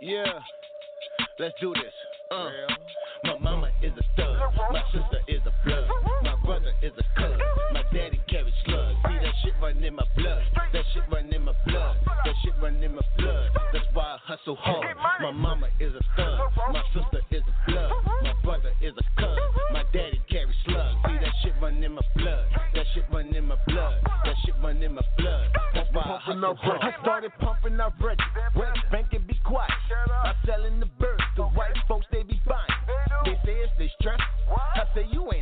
Yeah, let's do this. Uh. My mama is a thug, my sister is a blood, my brother is a cub, my daddy carries slugs. See that shit run in my blood, that shit run in my blood, that shit run in my blood. That's why I hustle hard. My mama is a thug, my sister is a blood, my brother is a cub, my daddy carries slugs. See that shit run in my blood, that shit run in my blood, that shit run in my blood. That's why I hustle hard. I started pumping up records, West Bank and Say you ain't.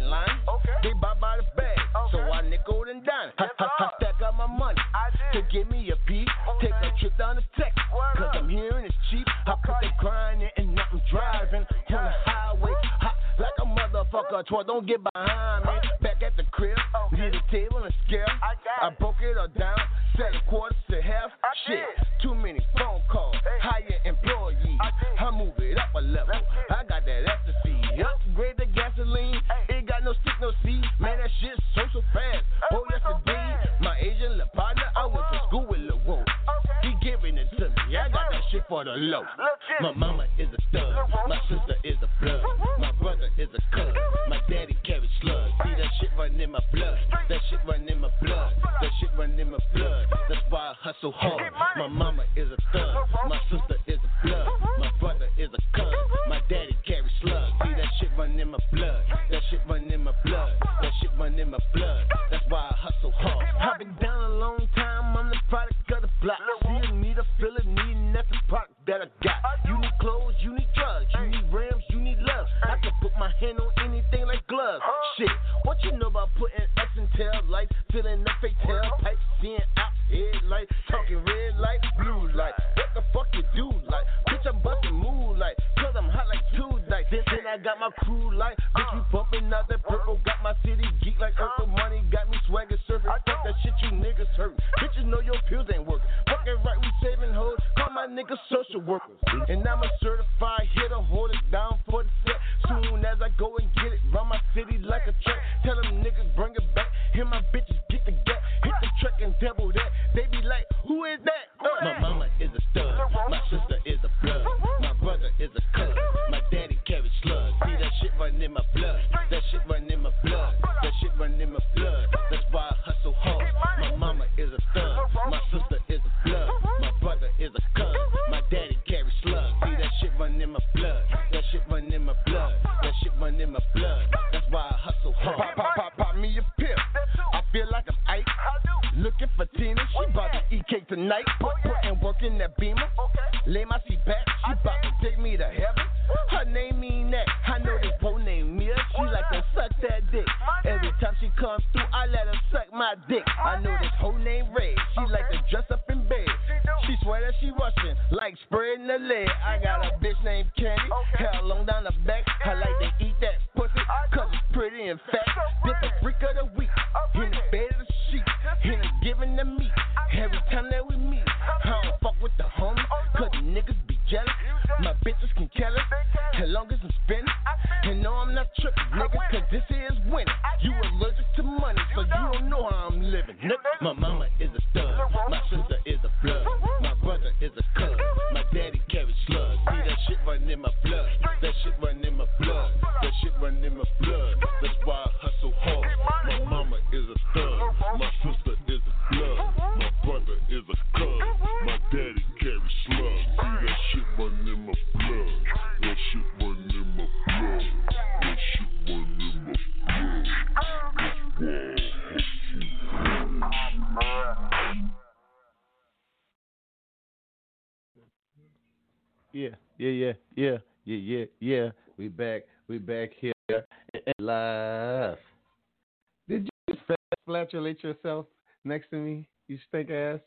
congratulate yourself next to me, you stink ass?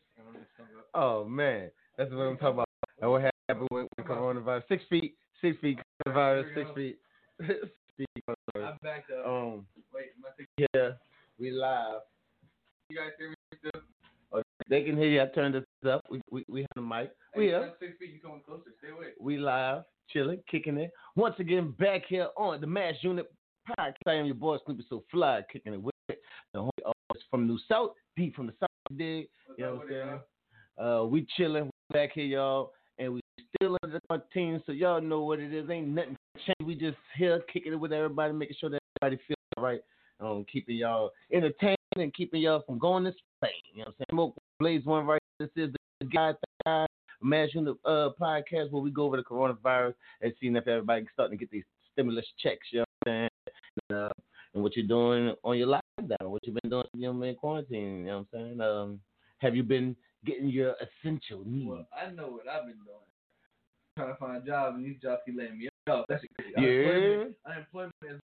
Oh man, that's what I'm talking about. And what happened when, when coronavirus? Six feet, six feet coronavirus, six feet. six feet. I'm back up. Um, Wait, my yeah, we live. You guys hear me still? Oh, they can hear you. I turned this up. We we, we have the mic. Hey, we are Six feet. You coming closer? Stay away. We live, chilling, kicking it. Once again, back here on the Mass Unit Podcast. I am your boy Snoopy So Fly, kicking it with the homie uh, from New South, deep from the South, dig. You know what I'm saying? Uh, we chilling back here, y'all, and we still under the quarantine, so y'all know what it is. Ain't nothing changed. We just here kicking it with everybody, making sure that everybody feels right, um, keeping y'all entertained and keeping y'all from going to Spain. You know what I'm saying? Smoke Blaze One right. This is the guy. guy Imagine the uh, podcast where we go over the coronavirus and seeing if everybody starting to get these stimulus checks. You know what I'm saying? And, uh, and what you're doing on your lockdown, what you've been doing you've been in quarantine. You know what I'm saying? Um, have you been getting your essential needs? Well, I know what I've been doing. Trying to find a job, and these jobs keep letting me off. That's crazy. Yeah. Unemployment, unemployment is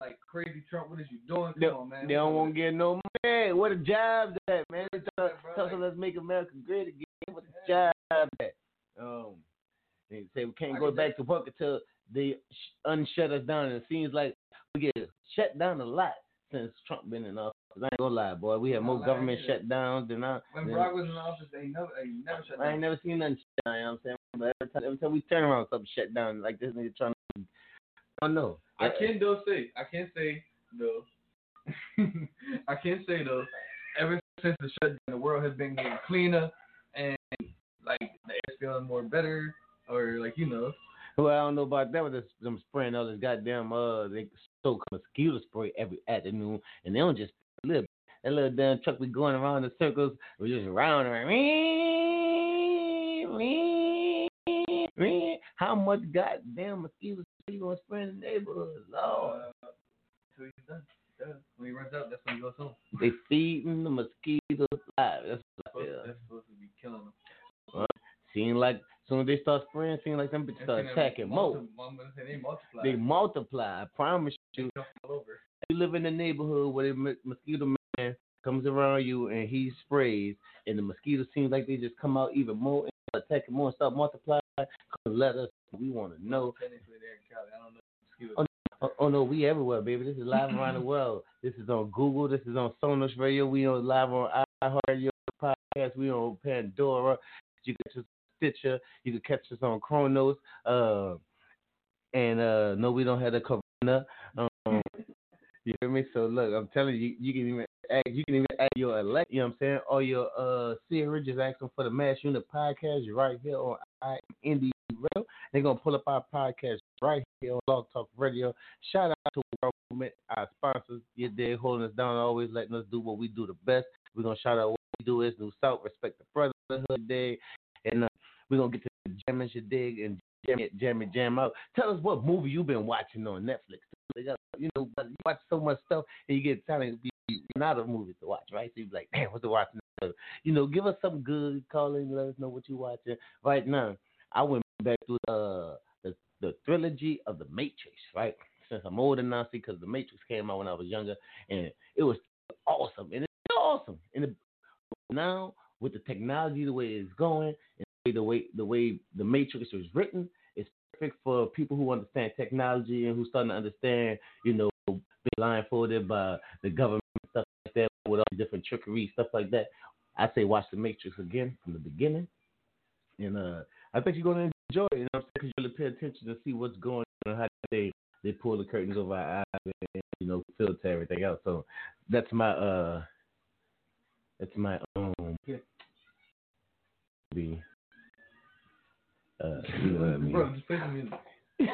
like crazy. Trump, what is you doing? Come They, on, man. they don't want to get no money. What a job that man. They tell, tell us let's make America great again. What a job that. Um, they say we can't I go back to work until they sh- unshut us down. And it seems like we get shut down a lot since Trump been in office. I ain't gonna lie, boy. We have more government shutdowns than I. When than- Barack was in office, they never, they never shut I down. ain't never seen nothing shut down. You know what I'm saying? But every time, every time we turn around, something shut down. Like this nigga trying to. I don't know. I uh, can though say, I can say though, I can say though, ever since the shutdown, the world has been getting cleaner and like the air's feeling more better, or like you know, Well, I don't know about that. With them spraying all this goddamn uh, they soak mosquito spray every afternoon, and they don't just live. That little damn truck be going around in circles, we just round and around. How much goddamn mosquito spray you gonna spray in the neighborhood? Lord, uh, until he's done. When he runs out, that's when he goes home. they feeding the mosquitoes alive. That's what I Supposed- feel. That's supposed to be killing them. Seem like soon as they start spraying, seem like them bitches start attacking more. I'm they multiply. They multiply. I promise you. They all over. you live in a neighborhood where the mo- mosquito man comes around you and he sprays, and the mosquitoes seem like they just come out even more and attack more and start multiplying. Let us, we want to know. Technically, they're in Cali. I don't know. Mosquitoes. Oh, oh, oh no, we everywhere, baby. This is live around the world. This is on Google. This is on Sonos Radio. We on live on iHeartRadio podcast. We on Pandora. You can on Stitcher. You can catch us on Chronos. Uh, and uh, no, we don't have the corona. Um, you hear me? So look, I'm telling you, you can even add, you can even add your Alexa. You know what I'm saying? Or your uh, Siri, just ask them for the Mass Unit podcast. You're right here on I Indie Radio. They're gonna pull up our podcast right here on Blog Talk Radio. Shout out to World Movement, our sponsors. You're there holding us down, always letting us do what we do the best. We're gonna shout out what we do is New South, respect the brotherhood day, we're gonna get to jamming you dig and jam it, jam it, jam out. Tell us what movie you've been watching on Netflix. You know, but you watch so much stuff and you get tired of be not of movies to watch, right? So you be like, damn, what's the watching? You know, give us some good. Call in, let us know what you're watching. Right now, I went back through uh, the the trilogy of the Matrix, right? Since I'm older now, see, because the Matrix came out when I was younger, and it was awesome, and it's awesome. And it, now with the technology, the way it's going, and the way the way the Matrix was written, is perfect for people who understand technology and who starting to understand, you know, being blindfolded by the government stuff like that with all the different trickery stuff like that. I say watch the Matrix again from the beginning, and uh, I think you're gonna enjoy it. You know what I'm saying? Because you really pay attention to see what's going on, and how they they pull the curtains over our eyes, and you know, filter everything out. So that's my uh, that's my um, be. Uh, you know what I mean? Bro, just play some music.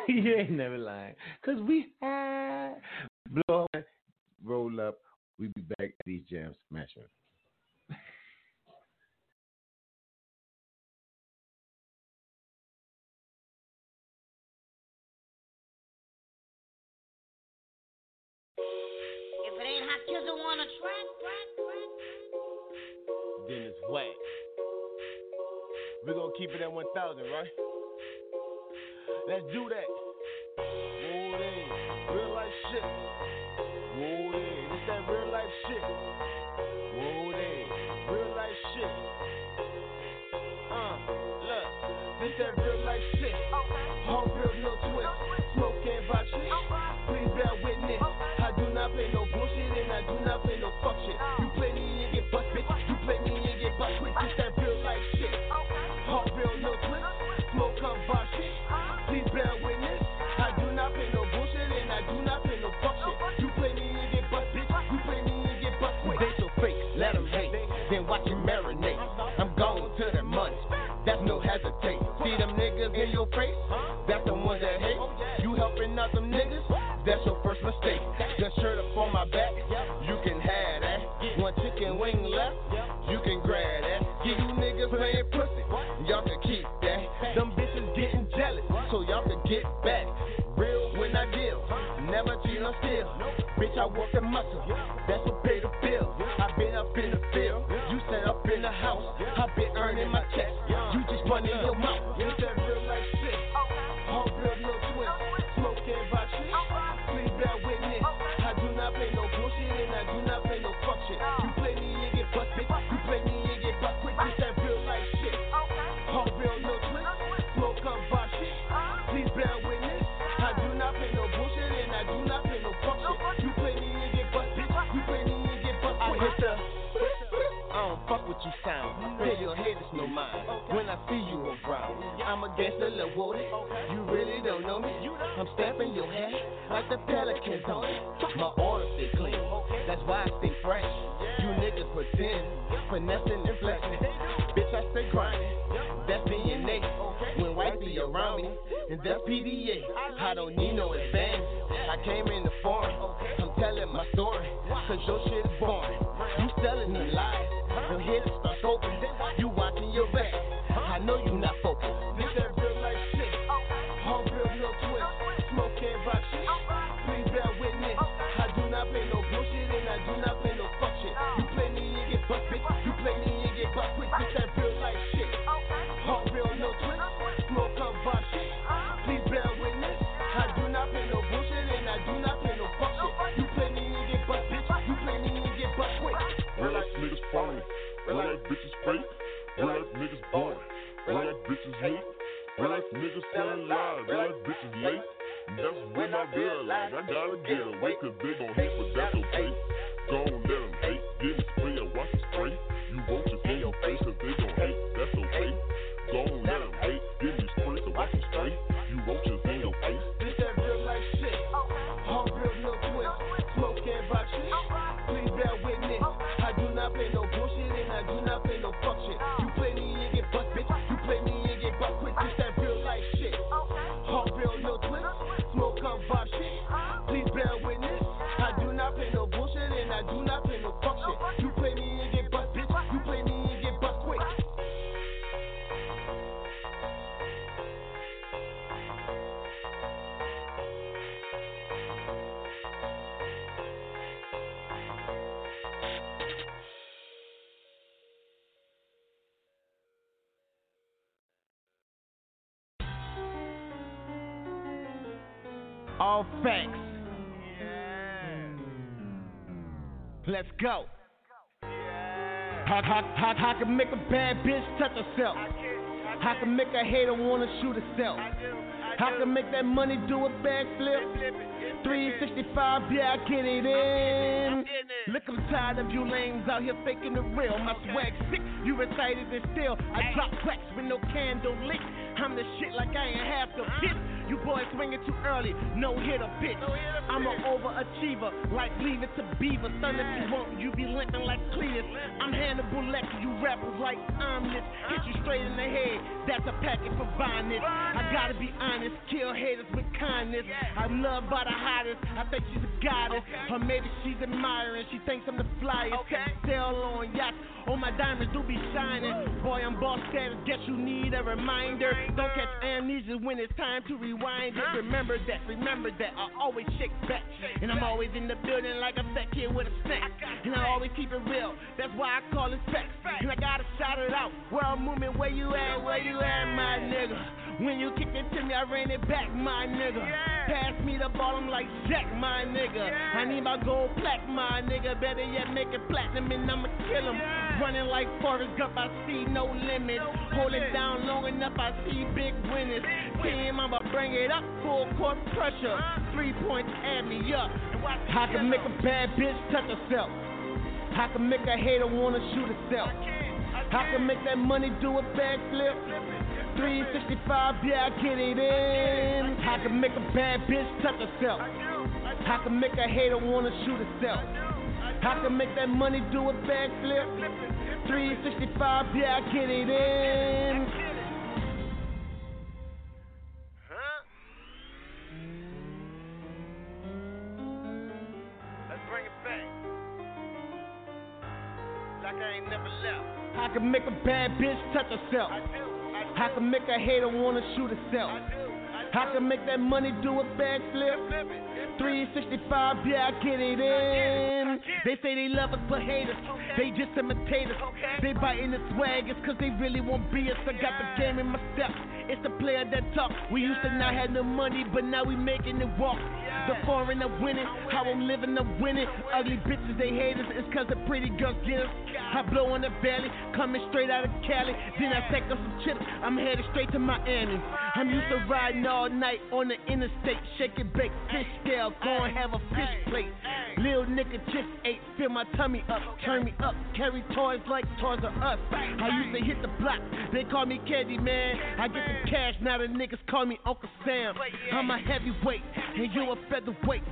you ain't never lying. Cause we high. Blow up, roll up. We be back at these jams smashing. If it ain't hot kids don't wanna track, track, track. then it's whack. We're gonna keep it at 1,000, right? Let's do that. Whoa, there. Real life shit. Whoa, there. This that real life shit. them niggas in your face. That's the ones that hate. You helping out them niggas? That's your first mistake. That shirt up on my back, you can have that. One chicken wing left, you can grab that. Give you niggas playing pussy, y'all can keep that. Them bitches getting jealous, so y'all can get back. Real when I deal, never cheat or steal. Bitch, I work the muscle. That's you sound. Your head is no mind. When I see you around, I'm against the little water. You really don't know me. I'm stamping your head like the pelicans on it. My order stay clean. That's why I stay fresh. You niggas pretend, finessing and flexing. Bitch, I stay grinding. That's DNA. When white be around me, and that's PDA. I don't need no advance. I came in the foreign. I'm telling my story. Cause your shit is boring. Minister bitches late. That's when I realize I gotta get away. Cause they gon' hate, All facts. Let's go. How, how, how, how can make a bad bitch touch herself? How can make a hater wanna shoot herself? How can make that money do a backflip? 365, yeah, I get it in. Look, I'm tired of you lames out here faking the real. My swag sick, you recited it still. I drop tracks with no candle lit. I'm the shit like I ain't half the bitch. You boys swinging too early, no hit hitter bitch. I'm an overachiever, like leave it to Beaver. Son, if you want, you be limping like Cletus. I'm Hannibal Lecter, you rappers like omelets. Hit you straight in the head, that's a packet for violence. I gotta be honest, kill haters with kindness. I'm loved by the hottest, I think she's a goddess. Or maybe she's admiring, she thinks I'm the flyest. Okay. Sail on yachts, all my diamonds do be shining. Boy, I'm boss status, guess you need a reminder. Don't catch amnesia when it's time to rewind it. Remember that, remember that, I always shake back. And I'm always in the building like a fat kid with a snack. And I always keep it real, that's why I call it facts. And I gotta shout it out, world movement, where you at, where you at, my nigga. When you kick it to me, I ran it back, my nigga. Pass me the ball, I'm like Jack, my nigga. I need my gold plaque, my nigga. Better yet, make it platinum and I'ma kill him. Running like Forrest Gump, I see no limits. Hold it down long enough, I see big winners. Team, I'ma bring it up, full court pressure. Three points, add me up. I can make a bad bitch touch herself. I can make a hater wanna shoot herself. I can make that money do a backflip. 365, yeah, I get it in. I can make a bad bitch touch herself. I can make a hater wanna shoot herself. I can make that money do a backflip. 365, yeah, I get it in. Let's bring it back. Like I ain't never left. I can make a bad bitch touch herself. I do, I. Can make a hater wanna shoot herself. I can make that money do a backflip. 365, yeah, I get it in. They say they love us but hate us. They just imitate us. They biting the swag, it's cause they really won't be us. I got the game in my step. It's the player that talk. We used to not have no money, but now we making it walk. The foreign are winning, how I'm living, I'm winning. Ugly bitches, they hate us, it's cause the pretty girls get us. I blow in the valley, coming straight out of Cali. Then I take up some chips, I'm headed straight to Miami. I'm used to riding all night on the interstate, shaking baked fish scale, go and have a fish plate. Lil nigga just ate, fill my tummy up, turn me up, carry toys like toys are us. I used to hit the block, they call me Candy Man. I get the cash, now the niggas call me Uncle Sam. I'm a heavyweight, and you a featherweight.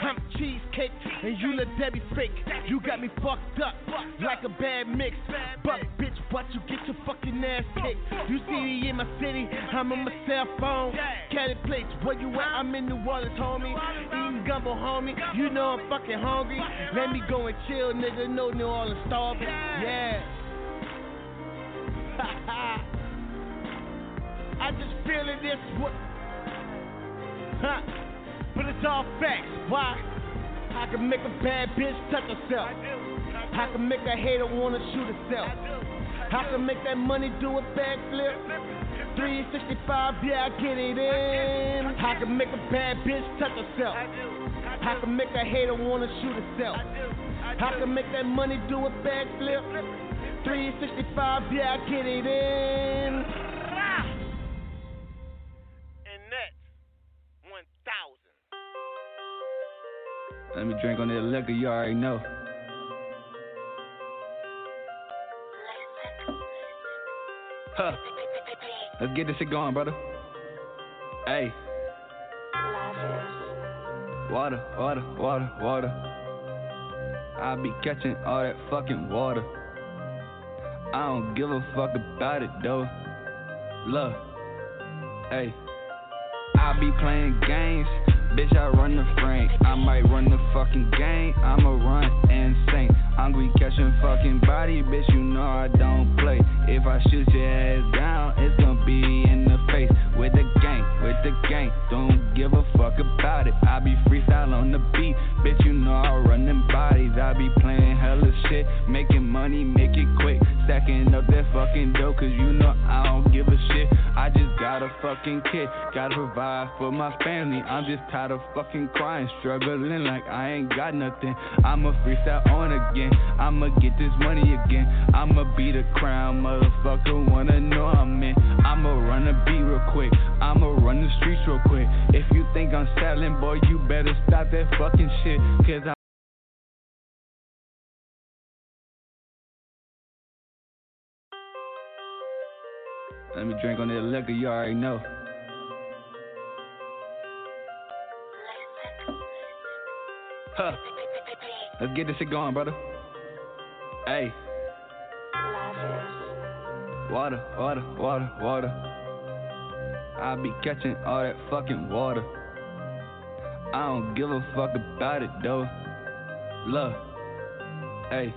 I'm cheesecake, and you little Debbie fake. You got me fucked up, like a bad mix. But bitch, what you get your fucking ass kicked? You see me in my city, I'm on my cell phone. Caddy plates, where you at? I'm in New Orleans, homie. Eating gumbo, homie. You know I'm fucking hungry. Let me go and chill, nigga. No New Orleans starving. Yeah. I just feeling this. What? Huh. But it's all facts. Why? I can make a bad bitch touch herself. I can make a hater wanna shoot herself. I can make that money do a backflip. 365, yeah, I get it in. I can make a bad bitch touch herself. I can make a hater wanna shoot herself. I can make that money do a backflip. 365, yeah, I get it in. And that's 1,000. Let me drink on that liquor, you already know. Huh. Let's get this shit going, brother. Hey. Water, water, water, water. I be catching all that fucking water. I don't give a fuck about it though. Look, hey. I be playing games, bitch. I run the frame. I might run the fucking game. I'ma run insane. I'm be catching fucking body, bitch. You know I don't play. If I shoot your ass down, it's gonna be in the face. With the gang, with the gang. Don't give a fuck about it. I be freestyle on the beat, bitch. You know I run them bodies. I be playing hella shit, making money, make it quick. Stacking up that fucking dough, cause you know I don't give a shit. I just got a fucking kid, gotta provide for my family. I'm just tired of fucking crying, struggling like I ain't got nothing. I'ma freestyle on again, I'ma get this money again. I'ma be the crown, motherfucker. Wanna know I'm in. I'ma run a beat real quick, I'ma run the streets real quick. If you think I'm selling, boy, you better stop that fucking shit, cause I Let me drink on that liquor, you already know. Huh. Let's get this shit going, brother. Hey. Water, water, water, water. I be catching all that fucking water. I don't give a fuck about it though. Look, hey.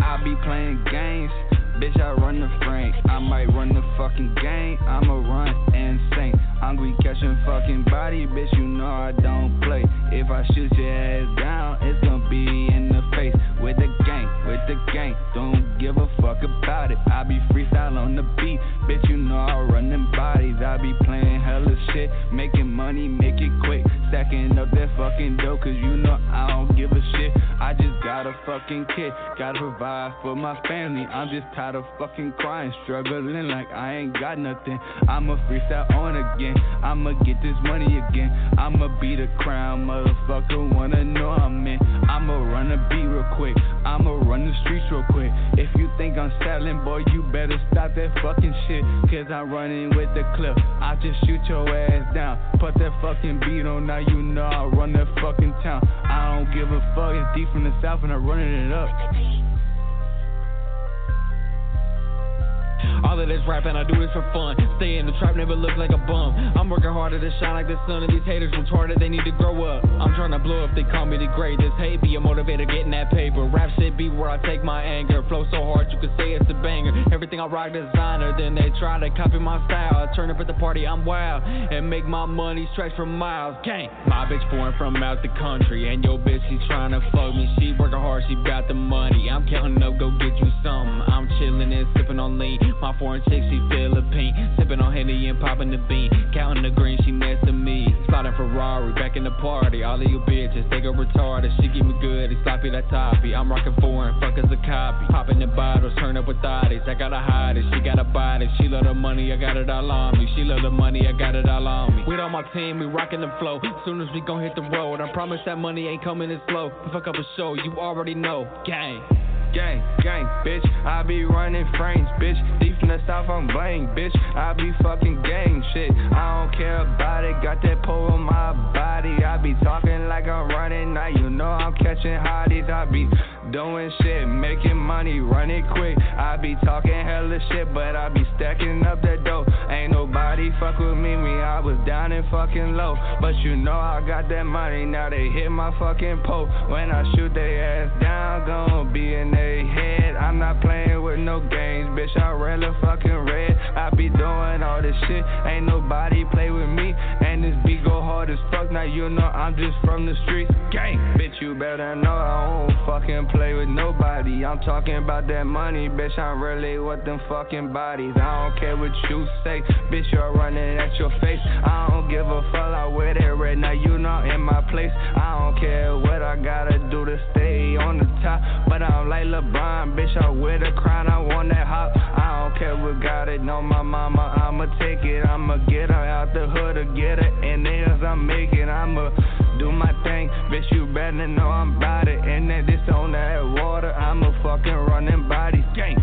I be playing games, bitch. I run the frame. I might run the fucking game. I'ma run insane. Be catching fucking body, bitch. You know I don't play. If I shoot your ass down, it's gonna be in the face. With the gang, the gang. Don't give a fuck about it. I be freestyle on the beat, bitch. You know I run them bodies. I be playing hella shit, making money, make it quick. Stacking up that fucking dough, cause you know I don't give a shit. I just got a fucking kid, gotta provide for my family. I'm just tired of fucking crying, struggling like I ain't got nothing. I'ma freestyle on again, I'ma get this money again. I'ma be the crown, motherfucker. Wanna know I'm in. I'ma run a beat real quick, I'ma run the streets real quick. If you think I'm selling, boy, you better stop that fucking shit. Cause I'm running with the clip, I just shoot your ass down. Put that fucking beat on, now you know I run that fucking town. I don't give a fuck, it's deep from the south and I'm running it up. All of this rapping, I do this for fun. Stay in the trap, never look like a bum. I'm working harder to shine like the sun, and these haters retarded, they need to grow up. I'm trying to blow up, they call me the greatest. Hate be a motivator, getting that paper. Rap shit be where I take my anger. Flow so hard, you could say it's a banger. Everything I rock designer, then they try to copy my style. I turn up at the party, I'm wild, and make my money stretch for miles. Gang, my bitch born from out the country, and your bitch, she trying to fuck me. She working hard, she got the money. I'm counting up, go get you something. I'm chilling and sipping on lean. My foreign chick, she Philippine. Sipping on Henny and popping the bean. Counting the green, she next to me. Spotting Ferrari, back in the party. All of you bitches, they go retarded. She give me good, it's sloppy that toppy. I'm rocking foreign, fuck as a copy. Popping the bottles, turn up with thotties. I gotta hide it, she gotta buy it. She love the money, I got it all on me. She love the money, I got it all on me. With all my team, we rocking the flow. Soon as we gon' hit the road, I promise that money ain't coming in slow. Fuck up a show, you already know. Gang. Gang, gang, bitch. I be running frames, bitch. Deep in the south, I'm blank, bitch. I be fucking gang shit. I don't care about it. Got that pole on my body. I be talking like I'm running. Now you know I'm catching hotties. I be doing shit, making money, running quick. I be talking hella shit, but I be stacking up that dough. Ain't nobody fuck with me, me. I was down and fucking low. But you know I got that money. Now they hit my fucking pole. When I shoot their ass down, gon' be in their head. I'm not playing with no games, bitch. I really fucking red. I be doing all this shit. Ain't nobody play with me. And this beat go hard as fuck. Now you know I'm just from the streets. Gang, bitch, you better know I don't fucking play with nobody. I'm talking about that money, bitch. I'm really with them fucking bodies. I don't care what you say, bitch. You're running at your face. I don't give a fuck. I wear that red. Now you know in my place. I don't care what I gotta do to stay on the top. But I'm like LeBron, bitch. I wear the crown. I want that hop. I don't care what got it on my mama. I'ma take it. I'ma get her out the hood or get her. And I'm making. I'ma do my thing. Bitch, you better know I'm about it. And that this on that water. I'm a fucking running body. Gang,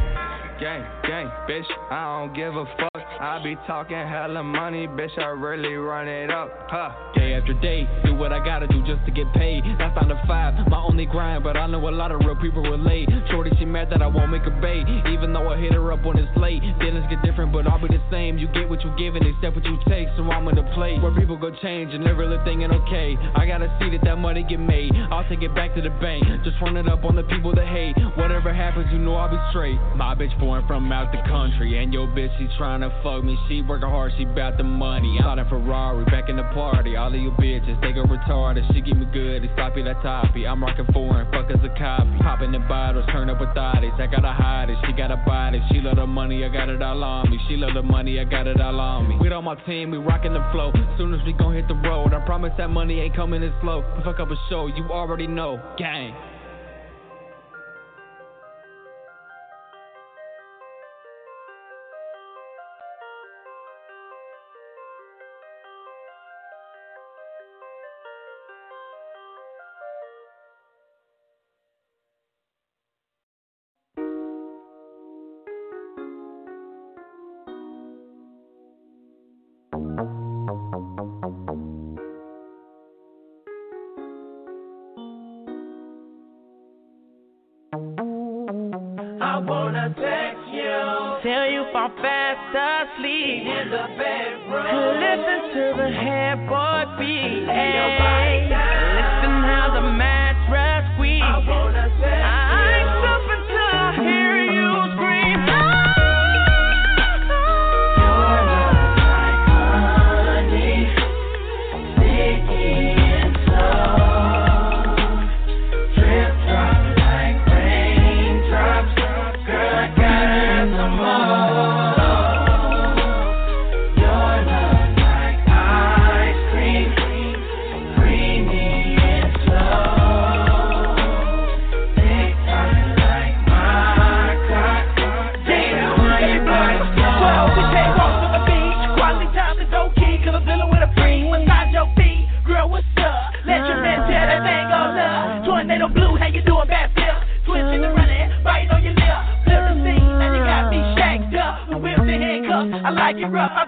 gang, gang, bitch. I don't give a fuck. I be talking hella money, bitch. I really run it up, huh? Day after day, do what I gotta do just to get paid. That's nine to five, my only grind, but I know a lot of real people relate. Shorty, she mad that I won't make a bait, even though I hit her up when it's late. Feelings get different, but I'll be the same. You get what you give and accept what you take, so I'm in the place where people go change and they're really thinking, okay, I gotta see that that money get made. I'll take it back to the bank, just run it up on the people that hate. Whatever happens, you know I'll be straight. My bitch born from out the country, and your bitch, she tryna fuck me. She working hard, she bout the money. I'm in Ferrari, back in the party. All of you bitches, they go retarded. She give me good, it's sloppy that toppy. I'm rocking foreign, fuck as a copy. Popping the bottles, turn up with thotties. I gotta hide it, she gotta buy it. She love the money, I got it all on me. She love the money, I got it all on me. With all my team, we rocking the flow. Soon as we gon' hit the road, I promise that money ain't coming in slow. Fuck up a show, you already know. Gang. Fast asleep. In the bedroom. I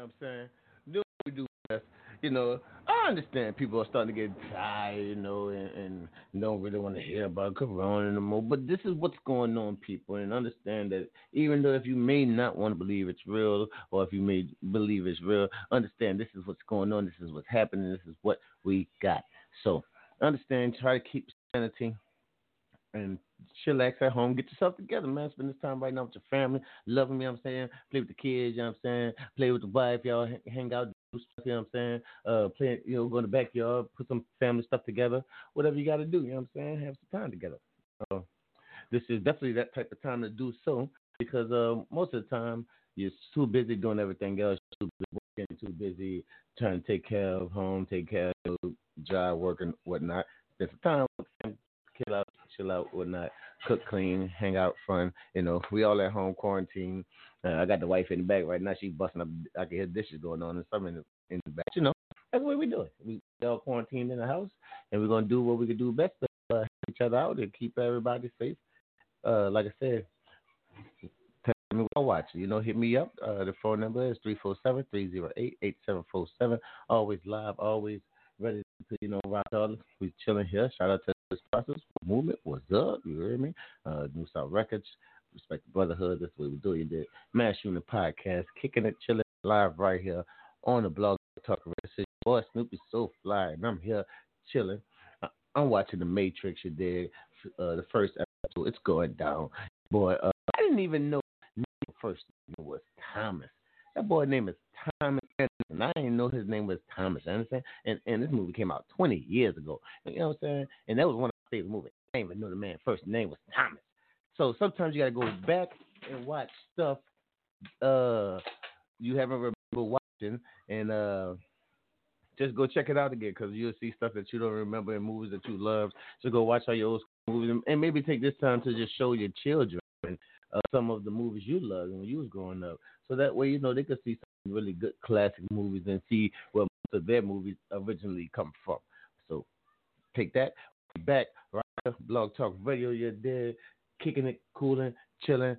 know what I'm saying? Do we do best. You know, I understand people are starting to get tired, you know, and, and don't really want to hear about Corona anymore. But this is what's going on, people, and understand that even though if you may not want to believe it's real, or if you may believe it's real, understand this is what's going on, this is what's happening, this is what we got. So understand, try to keep sanity and chillax at home. Get yourself together, man. Spend this time right now with your family, loving me, you know what I'm saying. Play with the kids, you know what I'm saying. Play with the wife, y'all hang out, do stuff, you know what I'm saying. Uh, play, you know, go in the backyard, put some family stuff together. Whatever you got to do, you know what I'm saying. Have some time together. Uh, this is definitely that type of time to do so because uh, most of the time you're too busy doing everything else. You're too busy working, too busy trying to take care of home, take care of job, work, and whatnot. There's a time chill out, chill out, whatnot, cook, clean, hang out, fun. You know, we all at home quarantine. Uh, I got the wife in the back right now. She's busting up. I can hear dishes going on and some in the in the back. You know, that's what we do. It. We all quarantined in the house, and we're gonna do what we can do best to uh, help each other out and keep everybody safe. Uh, like I said, tell me what I watch. You know, hit me up. Uh, the phone number is 347-308-8747. Always live, always ready to, you know, rock all. We chilling here. Shout out to this process movement. What's up? You hear me? Uh, New South Records. Respect the brotherhood. That's what we do. You did Mass Unit Podcast, kicking it, chilling live right here on the blog talk. Radio. Boy, Snoopy's so fly, and I'm here chilling. I'm watching The Matrix. You did uh, the first episode. It's going down, boy. Uh, I didn't even know first name was Thomas. That boy name is Thomas Anderson. I didn't know his name was Thomas Anderson. And and this movie came out 20 years ago. You know what I'm saying? And that was one of my favorite movies. I didn't even know the man's first name was Thomas. So sometimes you gotta go back and watch stuff uh you haven't remember watching and uh just go check it out again because you'll see stuff that you don't remember in movies that you love. So go watch all your old movies and, maybe take this time to just show your children uh, some of the movies you loved when you was growing up. So that way, you know, they could see really good classic movies and see where most of their movies originally come from. So take that back right here, Blog Talk Radio. You're there, kicking it, cooling, chilling,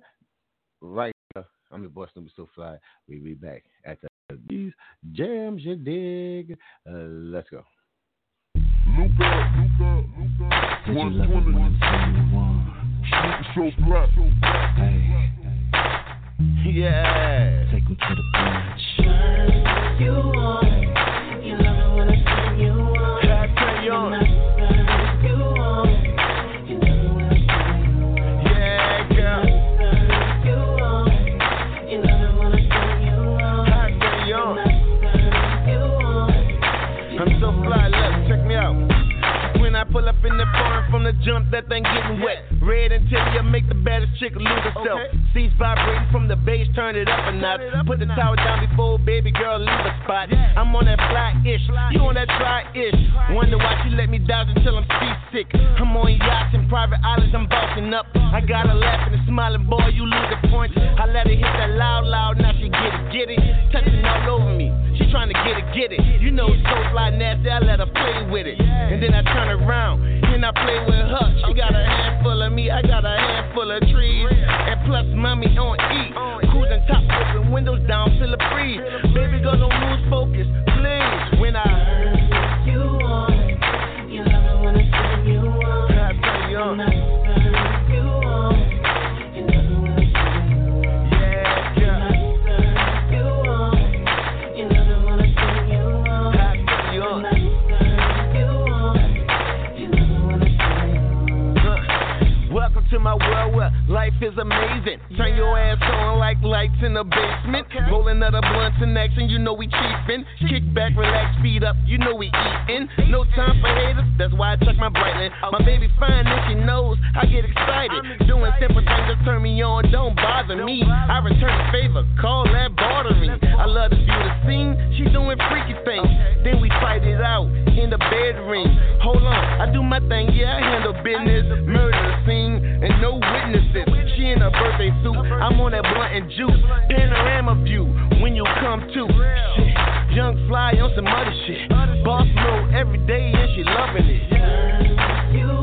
right here. I'm your boy Snoopy So Fly. We be back at the these jams you dig. Uh, let's go. Loop out, loop out, loop out. 120. Snoopy so fly. Yeah. Take them to the beach. You want, you love it when I turn you on. turn you on. It when I turn you on. Yeah, girl. You love it when I turn you on. turn you on. You want, I'm so fly, look, check me out. When I pull up in the foreign from the jump, that thing getting wet. Red interior make the baddest chick lose herself. Seats vibrating from the bass, turn it up a notch. Put the tower down before baby girl leave a spot. I'm on that fly ish, you on that try ish. Wonder why she let me down until I'm seasick. I'm on yachts and private islands, I'm bossing up. I got her laughing and smiling, boy, you lose the point. I let her hit that loud, loud, now she get it, get it. Touching all over me. She trying to get it, get it. You know it's so fly nasty, I let her play with it. And then I turn around and I play with her. She got a handful of me, I got a handful of trees. And plus, mommy on E. Cruising top open, windows down, feel a breeze. Baby girl, don't lose focus, please. When I you want, to my world where life is amazing. Turn your ass on like lights in the basement. Rolling other blunts and action, you know we cheapin'. Kick back, relax, feet up, you know we eatin'. No time for haters, that's why I check my brightness. My baby fine and she knows I get excited. Doing simple things that turn me on, don't bother me. I return the favor, call that bartering. I love to view the scene, she doing freaky things. Then we fight it out in the bedroom. Hold on, I do my thing, yeah, I handle business. Murder scene and no witnesses. She in her birthday suit, I'm on that blunt and juice. Panorama view when you come to. Shit, young fly on some other shit. Boss mode every day and she loving it. You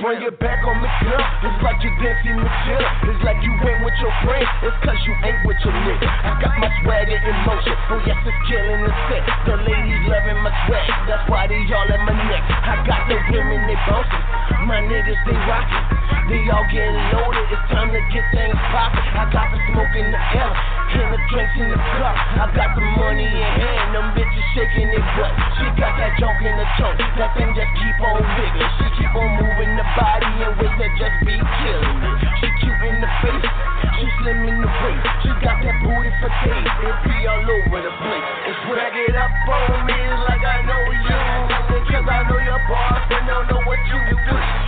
bring it back on the girl. It's like you dancing with chill. It's like you ain't with your friends. It's cause you ain't with your nigga. I got my swagger in motion. Oh yes, it's killing the set. The ladies loving my swag. That's why they all at my neck. I got the women, they bouncing. My niggas, they rocking. They all getting loaded. It's time to get things poppin'. I got the smoke in the air. And the drinks in the cup. I got the money in hand. Them bitches shaking their butt. She got that junk in the trunk. That thing just keep on wiggling. She keep on moving the body in ways that just be killing me. She cute in the face. She slim in the waist. She got that booty for days. It be all over the place. It's i get up on me like I know you. Because I know your boyfriend don't know what you do.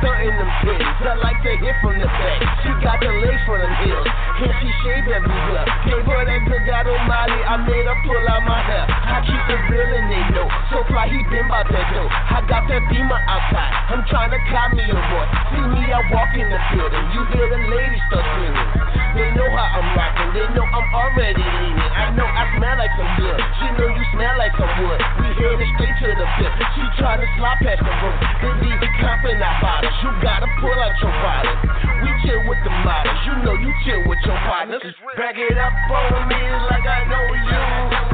stunting them titties. I like to hit from the back. She got the lace for them heels. And she shaved every glove. Gave her that good God Almighty. I made her pull out my hair. I keep it real and they know. So fly, he been about that dough. I got that beamer outside. I'm trying to cop me a boy. See me, I walk in the building. You hear the ladies start screaming. They know how I'm rocking. They know I'm already leaning. I know I smell like some good. She know you smell like some wood. We headed straight to the pit. She try to slide past the room. They be comping our You gotta pull out your wallet. We chill with the models. You know you chill with your partners. Back it up on me like I know you.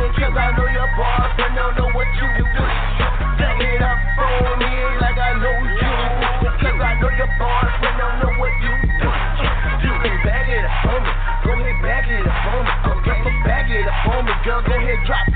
Because I know your boyfriend don't know what you do. Back it up on me like I know you. Because I know your boyfriend don't know what you do. You can back it up on me. Go ahead, back it up on me. Back it up on me. Girl, go ahead, drop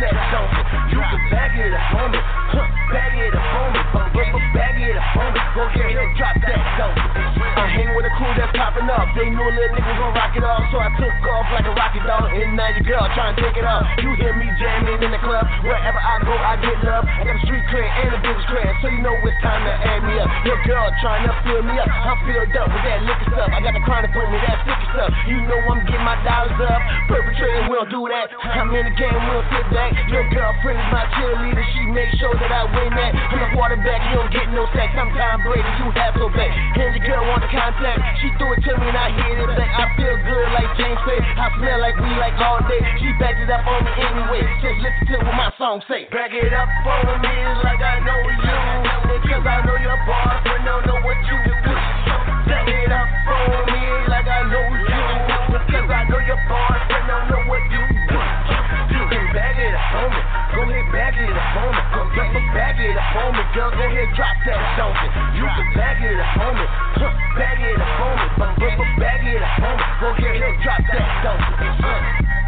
hang with a crew that's popping up. They knew a little nigga gon' rock it off, so I took off like a rocket dog. And now your girl trying to take it off. You hear me jamming in the club. Wherever I go, I get love. I got a street cred and a business cred, so you know it's time to add me up. Your girl trying to fill me up. I'm filled up with that liquor stuff. I got the chronic with me, that sticky stuff. You know I'm getting my dollars up. Perpetrating, we don't do that. I'm in the game, we don't sit back. Your girlfriend is my cheerleader. She make sure that I win that. I'm the quarterback, you don't get no sex. I'm Tom Brady, you have no back. And your girl want the contact. She threw it to me and I hit it back. I feel good like James said. I smell like we like all day. She backed it up on me anyway. Just listen to what my song say. Back it up on me like I know you. Because I know your boyfriend don't know what you do. Back it up on me like I know you. Because I know your boyfriend me. Girl, go ahead, drop that donkey. You can back it on me. Huh, back it on me. But, but it on me. Go ahead, drop that donkey. Uh.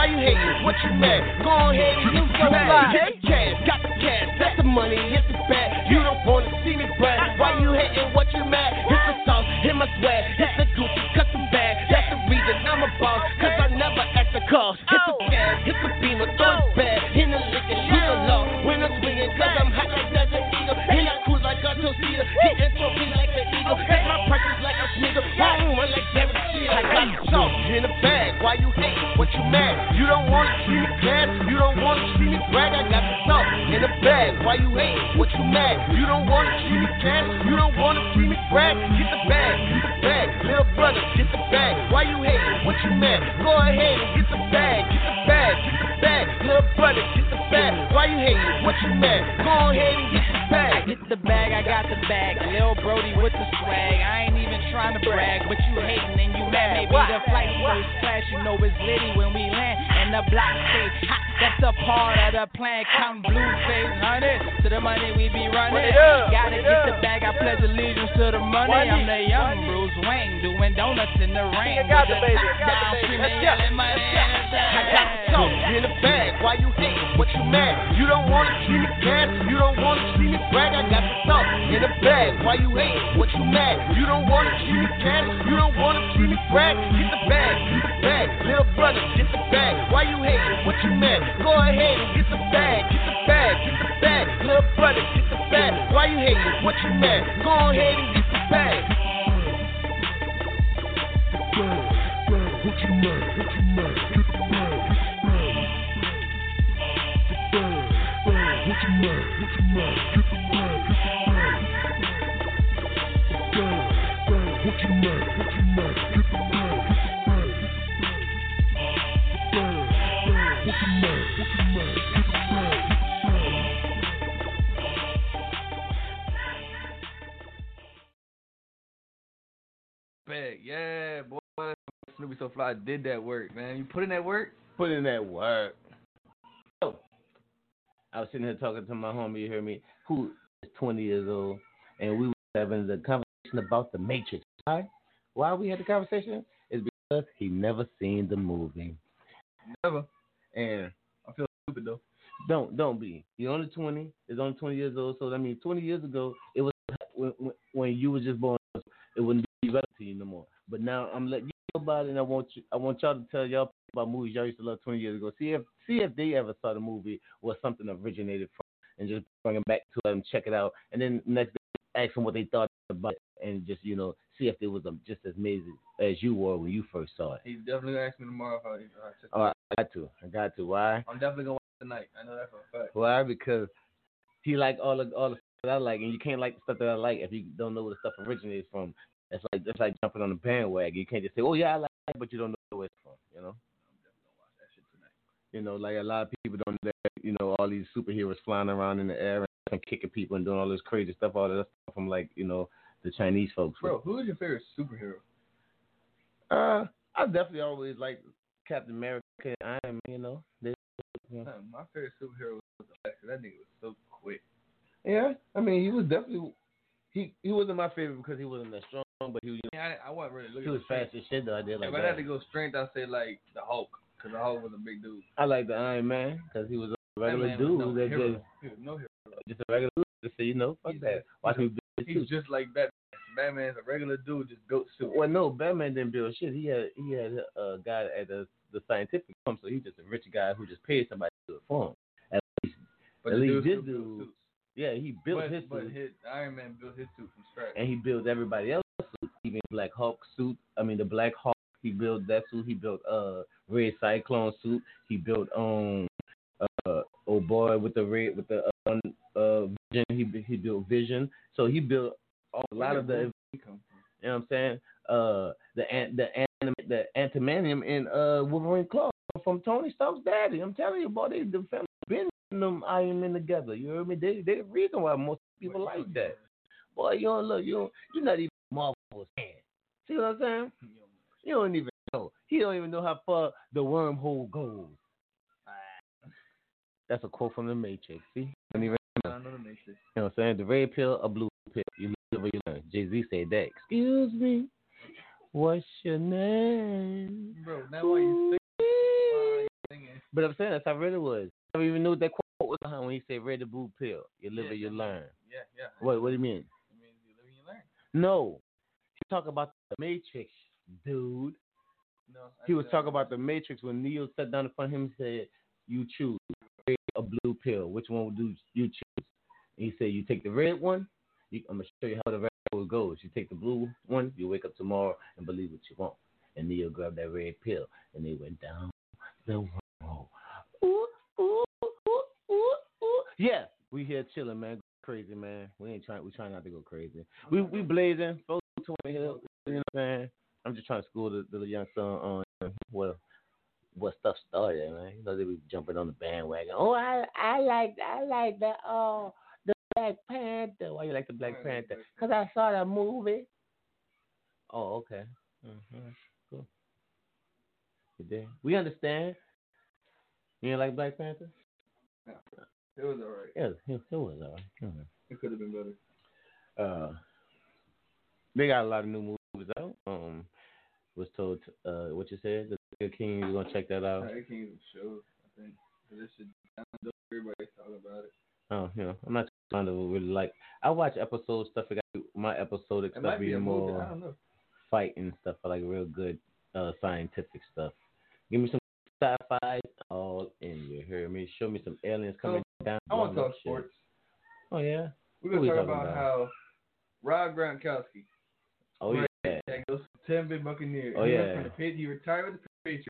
Why you hate? What you mad? Go on ahead and get the bag. Get the cash. Got the cash. That's the money. it's the bag. You don't wanna see me brag. Why you hating? What you mad? It's the sauce, hit my swag, wanna see me class, you don't wanna see me brag. I got the sauce in the bag, why you hate? What you mad? You don't wanna see me cash, you don't wanna see me brag. Get the bag, get the bag, little brother, get the bag. Why you hate? What you mad? Go ahead and get the bag, get the bag, get the bag, little brother, get the bag. Why you hate? What you mad? Go ahead and get the I get the bag, I got the bag. Lil Brody with the swag. I ain't even trying to brag, but you hating and you mad. Maybe the flight first class, you know it's litty when we land. And the block stay hot. That's a part of the plan. Counting blue face hundred to the money we be running. Gotta get the bag. I pledge allegiance to the money. I'm the young. Bruce Wayne doing donuts in the rain. I got the baby, I got the baby. Let's go. yelling money in the I got the sauce in the bag. Why you hate? What you mad? You don't wanna see me cash. You don't wanna see me brag. I got the sauce in the bag. Why you hate? What you mad? You don't wanna see me cash. You don't wanna see me brag. Get the bag. Get the bag. Little brother, get the bag. Why you hate? What you mad? Go ahead and get the bag. Get the bag. Get the bag. Little brother, get the bag. Why you hate? What you mad? Go ahead and get the bag. What you mad? What you yeah, boy. Snoopy So Fly did that work, man. You put in that work. Put in that work. I was sitting here talking to my homie, you hear me, who is 20 years old, and we were having the conversation about the Matrix. Why? Why we had the conversation? Is because he never seen the movie. Never. And I feel stupid though. Don't don't be. You're only 20. It's only 20 years old. So I mean, 20 years ago, it was when when, you was just born. It wouldn't be relevant to you no more. But now I'm letting you know about it, and I want you. I want y'all to tell y'all about movies y'all used to love 20 years ago. See if see if they ever saw the movie where something originated from, and just bring them back to them, check it out, and then next day ask them what they thought about it, and just you know see if they was um, just as amazing as you were when you first saw it. He's definitely gonna ask me tomorrow if I, if I check it Oh. I got to. I got to. Why? I'm definitely gonna watch it tonight. I know that for a fact. Why? Because he like all the all the stuff that I like, and you can't like the stuff that I like if you don't know where the stuff originates from. It's like it's like jumping on a bandwagon. You can't just say, "Oh yeah, I like," it," but you don't know where it's from. You know. You know, like a lot of people don't know that. You know, all these superheroes flying around in the air and kicking people and doing all this crazy stuff. All that stuff from like you know the Chinese folks. Bro, who is your favorite superhero? Uh, I definitely always like Captain America, and Iron Man. You know, they, you know. My favorite superhero was the That nigga was so quick. Yeah, I mean, he was definitely he he wasn't my favorite because he wasn't that strong, but he was Yeah, I, I wasn't really looking. He was fast as shit though. I did like if I had to go strength, I'd say like the Hulk, because the Hulk was a big dude. I like the Iron Man because he was a regular dude no that hero. just He was no hero. just a regular dude. Just say you know fuck He's that. just- Watch me he's build He's suit. just like Batman. Batman's a regular dude, just built suit. Well, no, Batman didn't build shit. He had he had a guy at the the scientific firm, so he's just a rich guy who just paid somebody to do it for him. At least, But at least dude this dude, suits. yeah, he built but, his but suit. his Iron Man built his suit from scratch. and he built everybody else's suit, even Black Hawk suit. I mean, the Black Hawk. He built that suit. He built uh Red Cyclone suit. He built um uh oh boy with the red with the uh, uh Vision. He he built Vision. So he built a lot of the. You know what I'm saying? Uh, the the anim- the antimanium in uh Wolverine Claw from Tony Stark's daddy. I'm telling you, boy, they the family been them Iron Men together. You heard me? They they the reason why most People like that. Boy, you don't look. You don't. You're not even Marvel's fan. See what I'm saying? You don't even know. He don't even know how far the wormhole goes. That's a quote from the Matrix. See? I Don't even know. I know the Matrix. You know what I'm saying? The red pill or blue pill. You live or you learn. Jay Z said that. Excuse me. What's your name? Bro, now why you sing? singing? But I'm saying that's how real it was. I never even knew what that quote was behind when he said red or blue pill. You live Yeah, or you yeah. learn. Yeah, yeah. What what do you mean? I mean, you live and you learn. No. He talk about the Matrix, dude. No, He was talking about the Matrix when Neo sat down in front of him and said, You choose red or blue pill. Which one do you choose? And he said, You take the red one, you, I'm gonna show you how the red pill goes. You take the blue one, you wake up tomorrow and believe what you want. And Neo grabbed that red pill and they went down the wormhole. Ooh, ooh, ooh, ooh, ooh. Yeah, we here chilling, man. Crazy, man. We ain't trying. We trying not to go crazy. We we blazing. Folks, to the hill. You know what I'm saying? I'm just trying to school the, the young son on well what stuff started, man. You know they be jumping on the bandwagon. Oh, I I like I like the oh the Black Panther. Why you like the Black Panther? Cause I saw that movie. Oh, okay. Mm-hmm. Cool. You did. We understand. You like Black Panther? Yeah. It was alright. Yeah, it, it was alright. Mhm. It could have been better. Uh, they got a lot of new movies out. Um, was told uh what you said. The Tiger King. You gonna check that out? Tiger King show, I think. This should everybody's talking about it. Oh, you know, I'm not trying to really like. I watch episodes stuff. I got my episodic It stuff be movie. more I don't know. fighting stuff. I like real good uh scientific stuff. Give me some sci-fi all in. You hear me? Show me some aliens coming down. I want to talk up shit. sports. Oh yeah. We're gonna talk about, about? how Rob Gronkowski. Oh yeah. To Tampa Bay Buccaneers. Oh, He yeah. the He retired with the Patriots.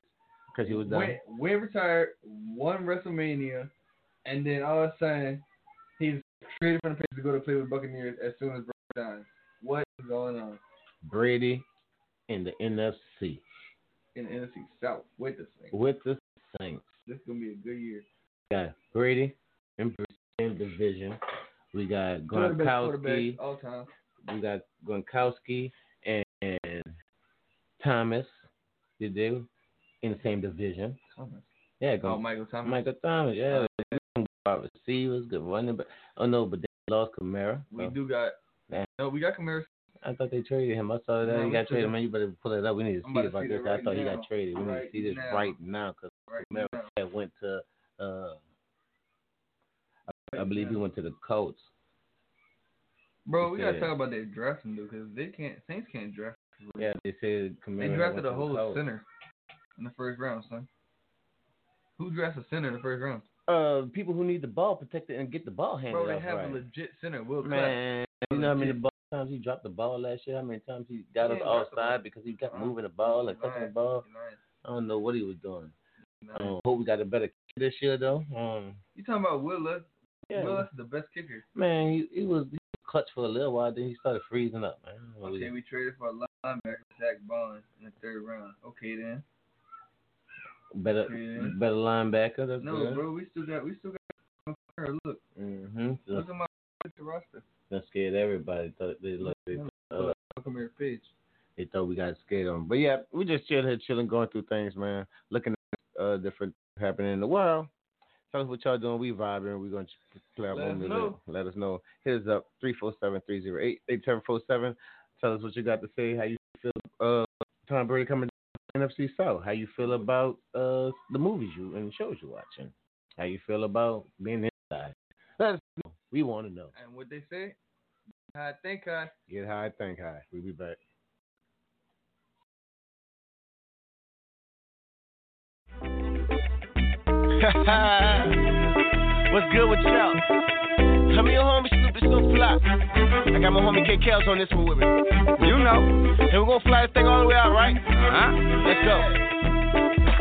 Because he was done. Went, went retired, won WrestleMania, and then all of a sudden he's traded from the Patriots to go to play with Buccaneers as soon as Brock dies. What is going on Brady in the NFC in the NFC South with this thing? with the Saints. This is gonna be a good year. We got Brady in the same division. We got Two of the best Gronkowski. all time. We got Gronkowski and Thomas. Did they in the same division? Thomas. Yeah, Oh, Gronk- Michael Thomas. Michael Thomas. Yeah, good wide receivers, good running back. Oh no, but they lost Kamara. We do got. Man. No, we got Kamara. I thought they traded him. I saw that No, he got traded. got- Man, you better pull it up. We need to I'm see about to about see this. that I right thought he now. got traded. We need to see this now. right now because Right Kamara now. went to. Uh, I, I believe he went to the Colts. Bro, we gotta talk about their drafting though, because they can't. Saints can't draft. Yeah, they said They Kamara drafted went a the whole Colts. center in the first round, son. Who drafts a center in the first round? Uh, people who need the ball protected and get the ball handed Bro, they off have right. a legit center. Will Man, you know how many ball, times he dropped the ball last year? How many times he got He us ain't dropped offside because he kept moving the ball and touching the ball? I don't know what he was doing. lying. Um, hope we got a better kicker this year though. Um, You talking about Will Lutz? Yeah. Will is the best kicker. man, he, he was he was clutch for a little while, then he started freezing up. Man, I don't know what he- Okay, we traded for a linebacker, Zack Baun, in the third round. Okay then. better Yeah. better linebacker. That's No, good. bro, we still got we still got. Look, Mm-hmm. look at my roster. That scared everybody. Thought they looked. They, uh, at my page. they thought we got scared of them. But yeah, we just chilling chilling, going through things, man. Looking at uh, different happening in the world. Tell us what y'all doing. We vibing. We're gonna ch- play our Let us know. Let us know. Hit us up 347-308-8747. Tell us what you got to say. How you feel? Uh, Tom Brady coming to NFC South. How you feel about uh the movies you and shows you watching? How you feel about being inside? Let us know. We want to know. And what they say? I think I. Get high, think high. We'll be back. What's good with y'all? How many homie Snoopy's gonna fly? I got my homie K Kels on this one with me. You know. And we're gonna fly this thing all the way out, right? Uh-huh. Let's go.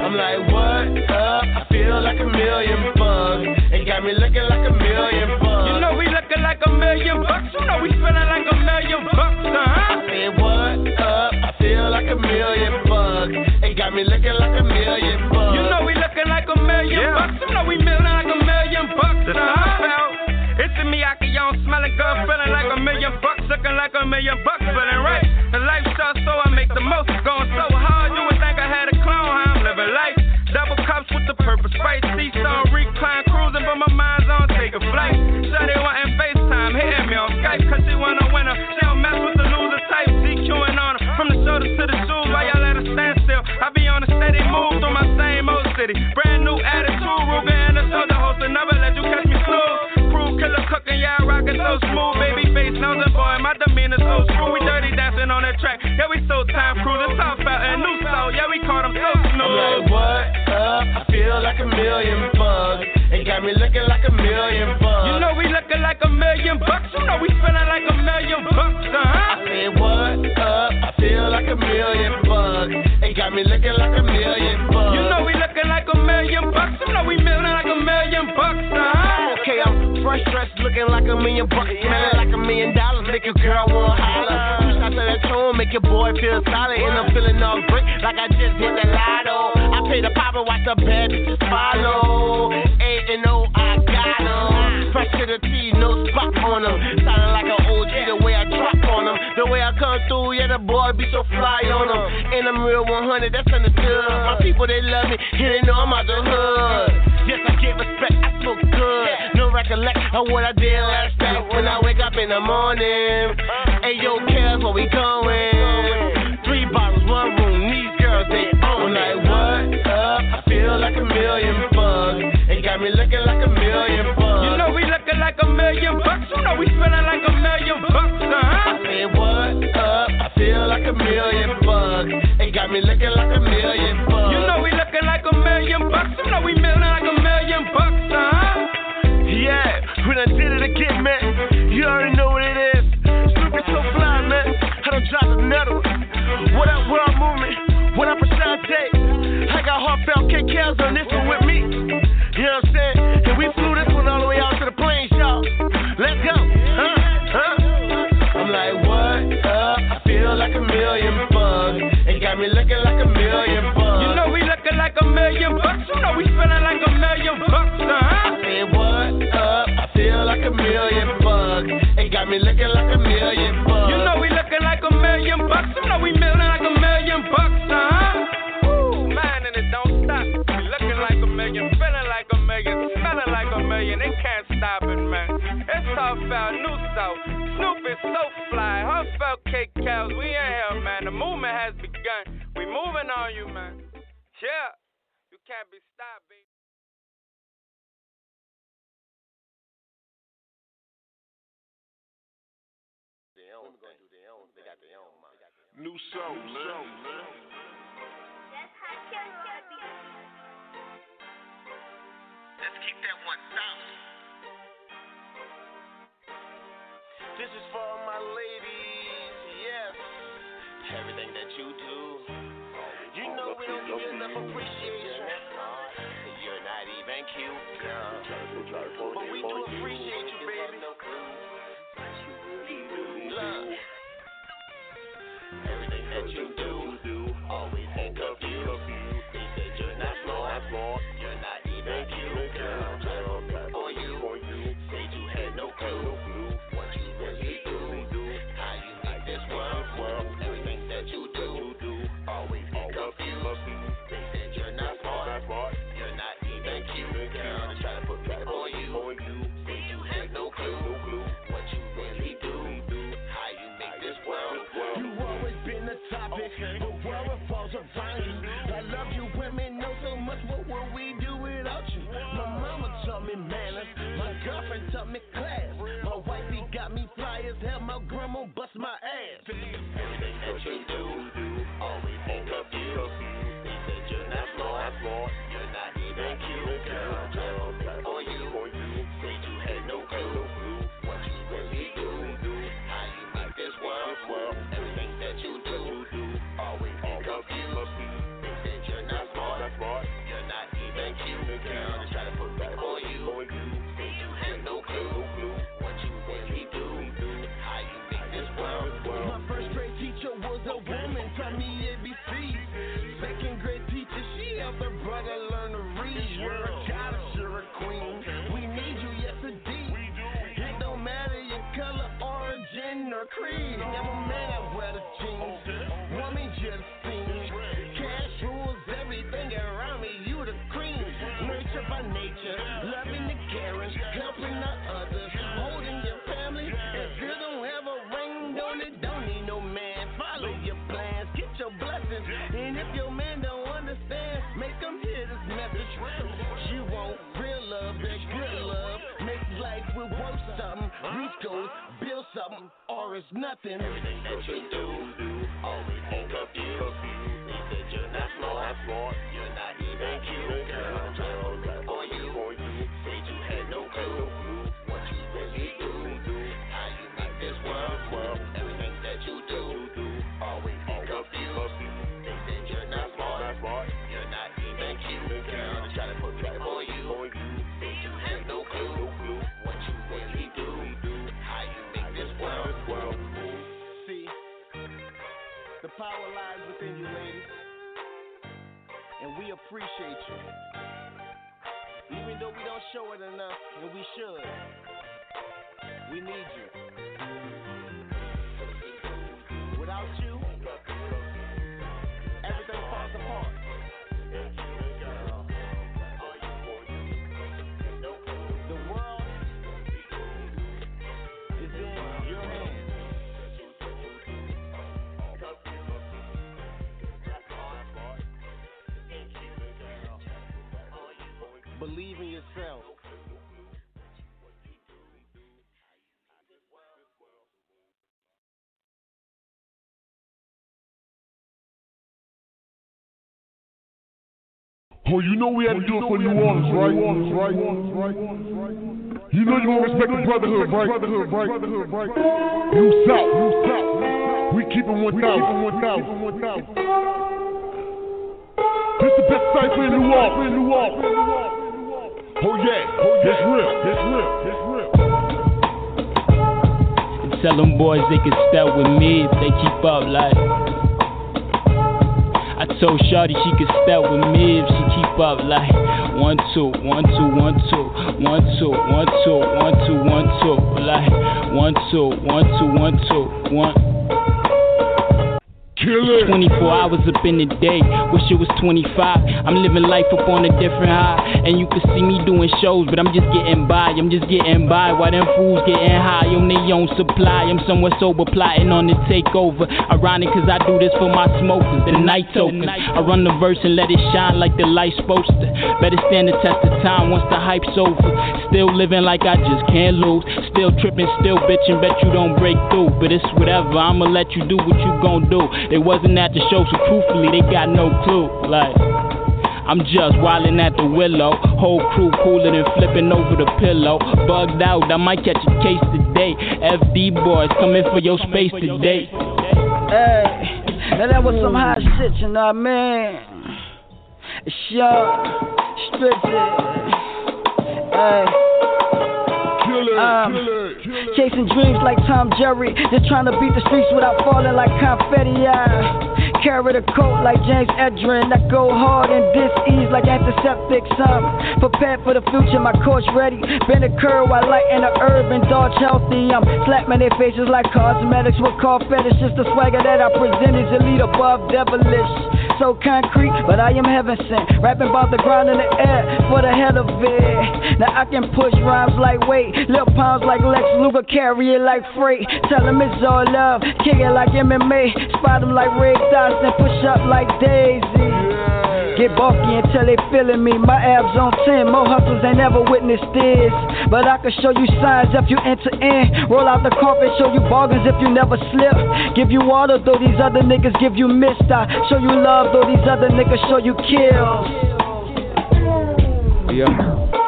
I'm like, what up? I feel like a million bucks. It got me looking like a million bucks. You know we looking like a million bucks. You know we spending like a million bucks, uh-huh. I said, what up? I feel like a million bucks. It got me looking like a million bucks. You know we looking like a million bucks. You know we million like a million bucks, uh-huh. It's a Miyake, you don't smell it, girl. million bucks, looking like a million bucks, feeling right. The lifestyle, so I make the most. Going so hard, you would think I had a clone. How I'm living life. Double cups with the purpose, right? Seesaw, recline, cruising, but my mind's on take a flight. Shawty wanting FaceTime, hitting me on Skype, cause she want a winner. She don't mess with the loser type, DQing on her. From the shoulders to the shoes, while y'all move through my same old city. Brand new attitude, Ruben and the soldier host, never let you catch me slow. Crew killer cooking, yeah, rockin' so smooth. Baby face, nose and boy, my demeanor so true. We dirty dancing on that track, yeah, we so time cruising. South out and new soul, yeah, we caught them so smooth. I'm like, what up? I feel like a million bucks. It got me looking like a million bucks. You know we looking like a million bucks. You know we feeling like a million bucks, uh huh. I said, what up? I feel like a million bucks. It got me looking like a million bucks. You know we looking like a million bucks. You know we feeling like a million bucks, uh huh. Okay, I'm fresh dressed, looking like a million bucks, smelling like a million dollars, make your girl wanna holler. Two shots of that tone, make your boy feel solid, and I'm feeling all great, like I just hit the lotto. I pay the pop and watch the bad bitches follow. A and O, I got 'em. Fresh to the T, no spot on them. Sounding like an OG the way I drop on them. The way I come through, yeah, the boy be so fly on them. And I'm real 100, that's understood. My people, they love me, and they know I'm out the hood. Yes, I get respect, I smoke good. No recollect of what I did last night when I wake up in the morning. Hey, yo, cares where we going? Three bottles, one room, these girls, they own like what up? I feel like a million bucks. It got me looking like a million bucks. You know we looking like a million bucks. You know we feeling like a million bucks, uh huh. I said, what up? I feel like a million bucks. It got me looking like a million bucks. You know we looking like a million bucks. You know we feeling like a million bucks, uh huh. Yeah, we done did it again, man. You already know what it is. Snoopy so fly, man. I don't drop the metal. What up, up, movement? What up, Asante? I got heartfelt KKs on this one with me. You know what I'm saying? And we flew this one all the way out to the plains, y'all. Let's go. Huh? Huh? I'm like, what up? I feel like a million bucks. It got me looking like a million bucks. You know we looking like a million bucks. You know we feeling like a million bucks, uh huh. I said, what up? I feel like a million bucks. It got me looking like a million bucks. You know we looking like a million bucks. You know we feeling like a million bucks, uh huh. Woo, man, and it don't stop. We looking like a million, feeling like a million, smelling like a million. They can't stop it, man. It's South out, New South. Snoop is so fly. Heartfelt cake cows. We in here, man. The movement has begun. We moving on you, man. Yeah. You can't be stopped, baby. New soul, man. Let's keep that one south. This is for all my ladies, yes. Everything that you do. You know we don't give you enough appreciation. You're not even cute, girl. But class. My wifey got me fly as hell. My grandma bust my ass. A creed. A man, I wear the jeans. Woman, just seen. Cash rules everything around me. You the cream. Nurture by nature. Loving the caring. Helping the others. Holding your family. If you don't have a ring on it, don't need no man. Follow your plans. Get your blessings. And if your man don't understand, make him hear this message. You want real love, that good love. Make life will worth something. Reach goals, something, it's nothing. Everything that you do, always think of you. They said you're not smart, you're not even cute, girl. Appreciate you. Even though we don't show it enough, and we should. We need you. Believe in yourself. Oh, you know we had to do it for New Orleans, right? right? You know you gonna respect the brotherhood, right? Brotherhood, right? You South, you South. We keep it 1,000. This the best cipher in New Orleans. Oh yeah, oh yeah. It's real, it's real, it's real. Tell them boys they can step with me if they keep up like. I told Shorty she could step with me if she keep up like one two one two one two one two one two one two one two like one two one two one two one. 24 hours up in the day, wish it was 25. I'm living life up on a different high. And you can see me doing shows, but I'm just getting by. I'm just getting by while them fools getting high on their own supply. I'm somewhere sober, plotting on the takeover. Ironic, cause I do this for my smokers, the night tokens. I run the verse and let it shine like the light's supposed to. Better stand the test of time once the hype's over. Still living like I just can't lose. Still tripping, still bitching, bet you don't break through. But it's whatever, I'ma let you do what you gon' do. They wasn't at the show, so truthfully, they got no clue. Like, I'm just wildin' at the willow. Whole crew cooler than flipping over the pillow. Bugged out, I might catch a case today. FD boys coming for your space today. Hey, now that was some hot shit, you know what I mean? It's young, strictly. Hey. Um, chasing dreams like Tom Jerry, just trying to beat the streets without falling like confetti. I carry the coat like James Edrin, I go hard and disease like antiseptic I'm prepared for the future, my course ready. Bend a curve while lighting the herb and dodge healthy. I'm slapping their faces like cosmetics with car fetish. Just the swagger that I present is elite above devilish. So concrete, but I am heaven sent. Rapping about the ground in the air for the hell of it. Now I can push rhymes like weight, little pounds like Lex Luger, carry it like freight. Tell them it's all love, kick it like MMA. Spot them like Ray Dawson, push up like Daisy. Get bulky until they feeling me. My abs on 10, more hustles ain't never witnessed this. But I can show you signs if you enter in. Roll out the carpet, show you bargains if you never slip. Give you water, though these other niggas give you mist. I show you love, though these other niggas show you kills. Yeah.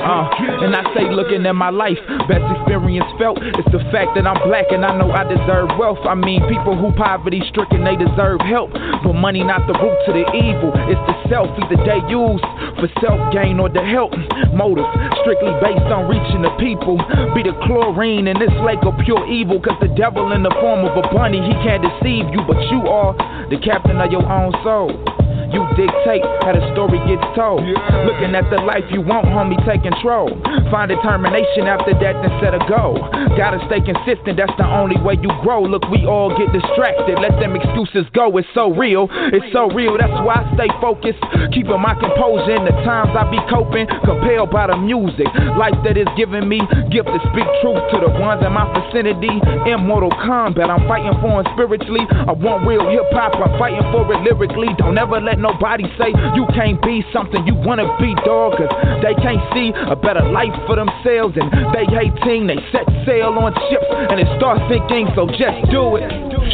Uh, and I say, looking at my life, best experience felt is the fact that I'm black and I know I deserve wealth. I mean, people who poverty stricken, they deserve help. But money not the root to the evil, it's the self either they use for self gain or the help. Motive strictly based on reaching the people. Be the chlorine in this lake of pure evil, cause the devil in the form of a bunny, he can't deceive you, but you are the captain of your own soul. You dictate how the story gets told. Looking at the life you want, homie, take control. Find determination after that, then set a goal. Gotta stay consistent, that's the only way you grow. Look, we all get distracted. Let them excuses go. It's so real, it's so real. That's why I stay focused. Keeping my composure in the times I be coping. Compelled by the music, life that is giving me. Gift to speak truth to the ones in my vicinity. Immortal combat, I'm fighting for it spiritually. I want real hip hop, I'm fighting for it lyrically. Don't ever let nobody say you can't be something you wanna be, dog. Cause they can't see a better life for themselves. And they 18, they set sail on ships and it starts sinking, so just do it.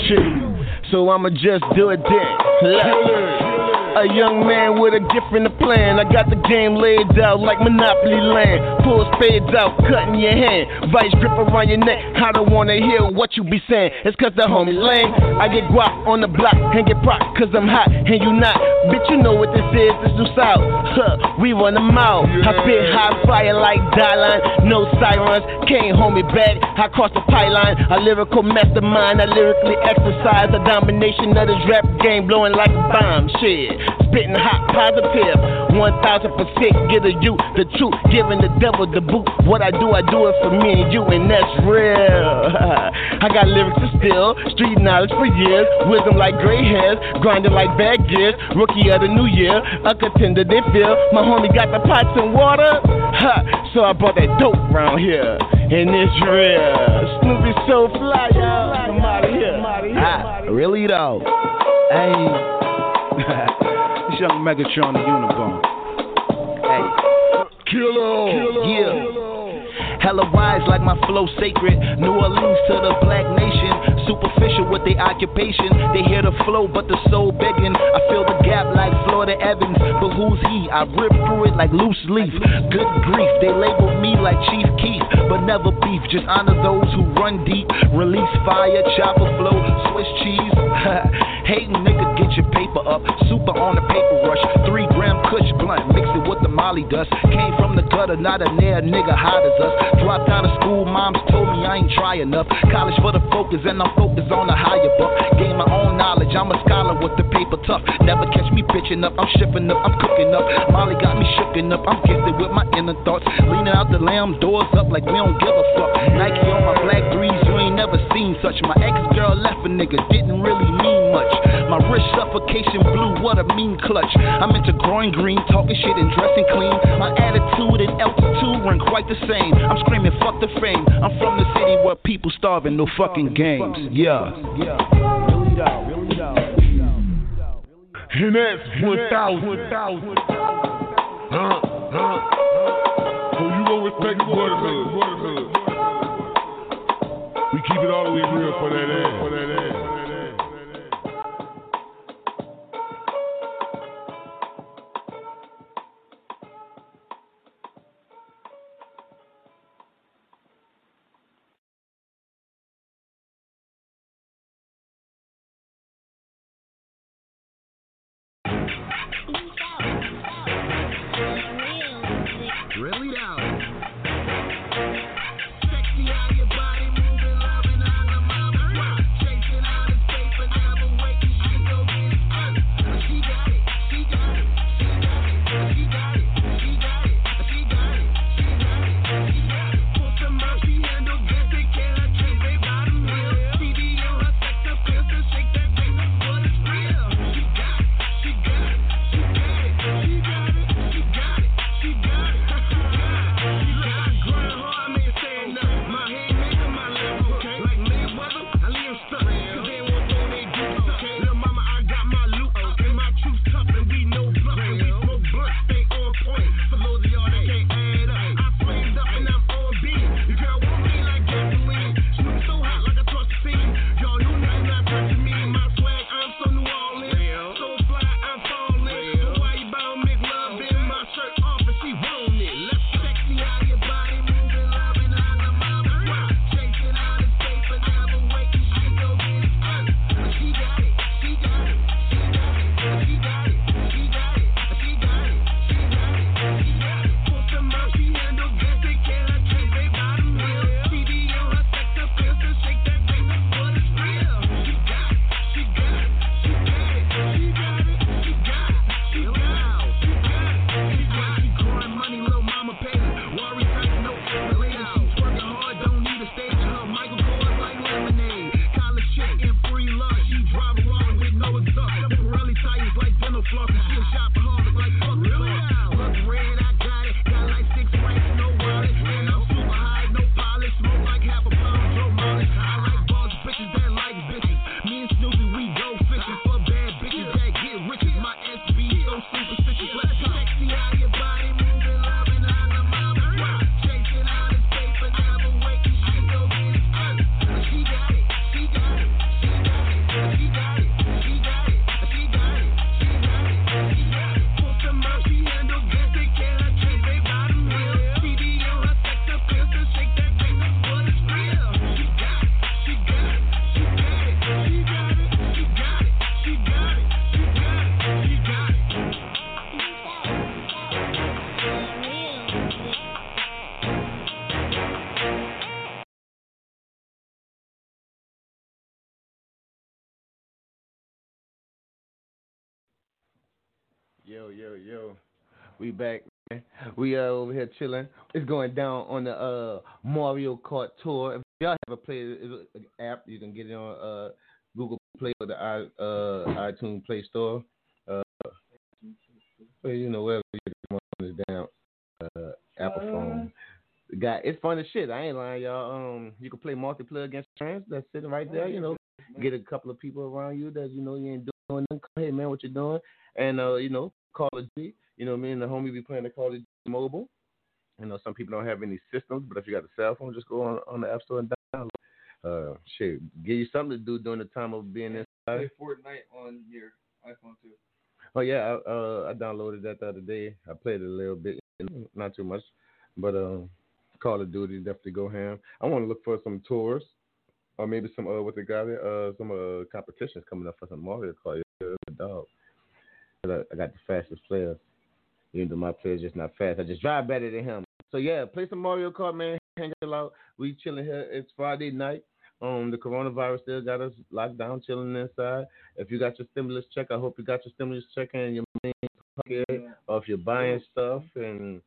Shit. So I'ma just do it then. A young man with a gift and a plan. I got the game laid out like Monopoly land. Pull spades out, cutting your hand. Vice grip around your neck. I don't wanna hear what you be saying. It's cause the homie lame. I get guap on the block and get proc cause I'm hot and you not. Bitch, you know what this is. This new south. Huh, we run them out. I spit hot fire like Dylan. No sirens. Can't hold me back. I cross the pylon. A lyrical mastermind. I lyrically exercise a domination of this rap game blowing like a bomb. Shit. Spitting hot positive, 1000% give a you the truth, giving the devil the boot. What I do, I do it for me and you, and that's real. I got lyrics to steal, street knowledge for years, wisdom like gray hairs, grinding like bad gears, rookie of the new year, a contender they feel. My homie got the pots and water, ha, so I brought that dope round here, and it's real. Snoopy so fly, y'all. I'm out of here. Ah, really though. Hey. It's young Megatron the Unibone. Hey. Killer. Yeah. Hella wise like my flow sacred. New Orleans to the black nation. Superficial with their occupation. They hear the flow, but the soul begging. I feel the gap like Florida Evans. But who's he? I rip through it like loose leaf. Good grief, they labeled me like Chief Keef. But never beef, just honor those who run deep. Release fire, chopper flow, Swiss cheese. Hating nigga, get your paper up. Super on the paper rush. Three kush blunt, mix it with the molly dust. Came from the gutter, not a near nigga hot as us. Dropped out of school, moms told me I ain't try enough. College for the focus, and I'm focused on the higher buck. Gain my own knowledge, I'm a scholar with the paper tough. Never catch me bitching up, I'm shipping up, I'm cooking up. Molly got me shooken up, I'm gifted with my inner thoughts. Leaning out the lamb, doors up like we don't give a fuck. Nike on my black threes, you ain't never seen such. My ex girl left a nigga, didn't really mean much. My wrist suffocation blue, what a mean clutch. I'm into growing green, talking shit and dressing clean. My attitude and altitude run quite the same. I'm screaming, fuck the fame. I'm from the city where people starving, no fucking games. Yeah. And that's 1,000. Huh? Huh? So you gon' respect the brotherhood. We keep it all the way real for that ass. For that ass. Yo, yo, yo. We back, man. We are over here chilling. It's going down on the uh Mario Kart tour. If y'all have a play app, you can get it on uh Google Play or the uh iTunes Play Store. Uh, well, you know wherever you get it down, uh, Apple phone. Got it's fun as shit. I ain't lying, y'all. Um, you can play multiplayer against friends that's sitting right there. You know, get a couple of people around you that you know you ain't doing nothing. Hey man, what you doing? And uh, you know, Call of Duty. You know, me and the homie be playing the Call of Duty mobile. You know, some people don't have any systems, but if you got a cell phone, just go on, on the App Store and download. Uh, shit, give you something to do during the time of being inside. Play Fortnite on your iPhone too. Oh yeah, I, uh, I downloaded that the other day. I played it a little bit, not too much, but um, Call of Duty definitely go ham. I want to look for some tours, or maybe some uh, what they got it, uh, some uh competitions coming up for some Mario Kart. Yeah, dog. But I, I got the fastest players. Even though my player's just not fast, I just drive better than him. So yeah, play some Mario Kart, man. Hang out. We chilling here. It's Friday night. Um, the coronavirus still got us locked down, chilling inside. If you got your stimulus check, I hope you got your stimulus check in your main pocket, or if you're buying stuff and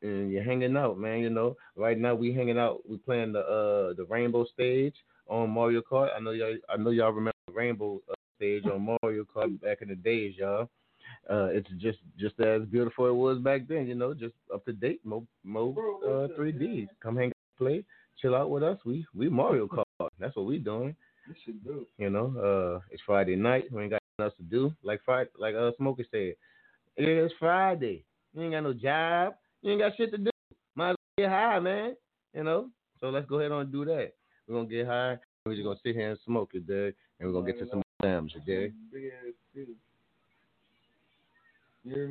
and you're hanging out, man. You know, right now we hanging out. We playing the uh the Rainbow stage on Mario Kart. I know y'all. I know y'all remember the Rainbow uh, stage on Mario Kart back in the days, y'all. Uh, it's just just as beautiful it was back then, you know, just up to date, mo mo uh, 3Ds. Come hang out, play, chill out with us. We we Mario Kart. That's what we doing. Do. You know, uh, it's Friday night. We ain't got nothing else to do. Like Friday, like uh, Smokey said, it's Friday. You ain't got no job. You ain't got shit to do. Might as well get high, man. You know. So let's go ahead and do that. We're gonna get high. We're just gonna sit here and smoke it, dig? And we're gonna get to some slams, you dig? Big ass too. Hey,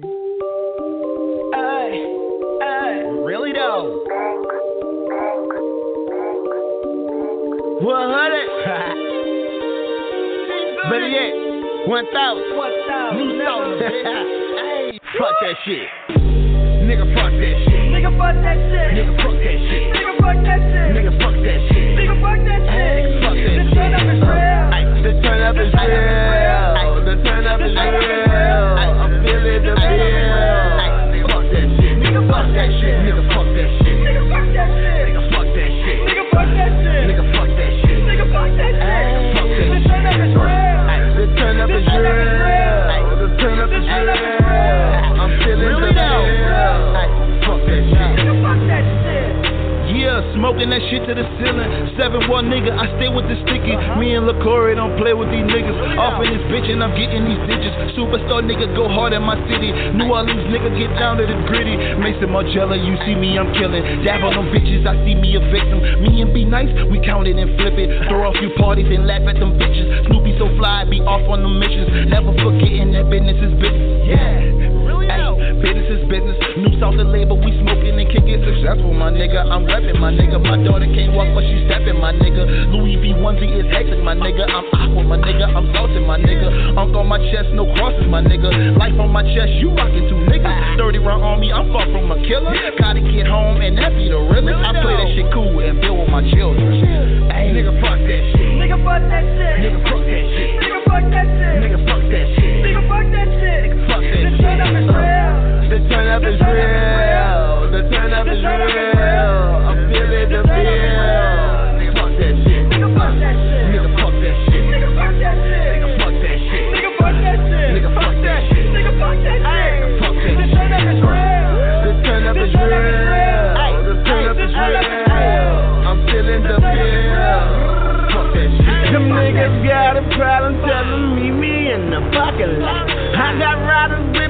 hey. Really though. 100. Better yet, 1,000. 1,000. New songs, Hey, fuck that shit. Nigga, fuck that shit. Nigga, fuck that shit. Nigga, fuck that shit. Nigga, fuck that shit. Nigga, fuck that shit. Nigga, fuck that shit. Fuck that The turn up is real. The turn up is real. The turn up is real. Smoking that shit to the ceiling. Seven one nigga, I stay with the sticky. Me and LaCory don't play with these niggas. Off in this bitch and I'm getting these digits. Superstar nigga go hard in my city. New Orleans nigga get down to the gritty. Maison Margiela, you see me, I'm killing. Dab on them bitches, I see me a victim. Me and be nice, we count it and flip it. Throw a few parties and laugh at them bitches. Snoopy so fly, be off on the missions. Never forgetting that business is business. Yeah, business is business. New South the label, we smoking and kicking successful, my nigga. I'm repping, my nigga. My daughter can't walk, but she stepping, my nigga. Louis V onesie is hectic, my nigga. I'm aqua, my nigga. I'm salted, my nigga. Unk on my chest, no crosses, my nigga. Life on my chest, you rockin' two niggas. 30 round on me, I'm far from a killer. Gotta get home, and that be the realest. I play that shit cool and build with my children. Hey, nigga, fuck that shit. Nigga, fuck that shit. Nigga, fuck that shit. Nigga, fuck that shit. Nigga, fuck that shit. Nigga, fuck that shit. Fuck that The shit. turn up is real. The turn up is real. The turn up is real. I'm feeling the feel. Nigga, fuck that shit. Nigga, fuck that shit. Nigga, fuck that shit. Nigga, fuck that shit. Nigga, fuck that shit. Nigga, fuck that shit. The turn up is real. The turn up is real. The turn up is real. I'm feeling the feel. Them niggas got a problem, tell them meet me in the parking lot. I got riders.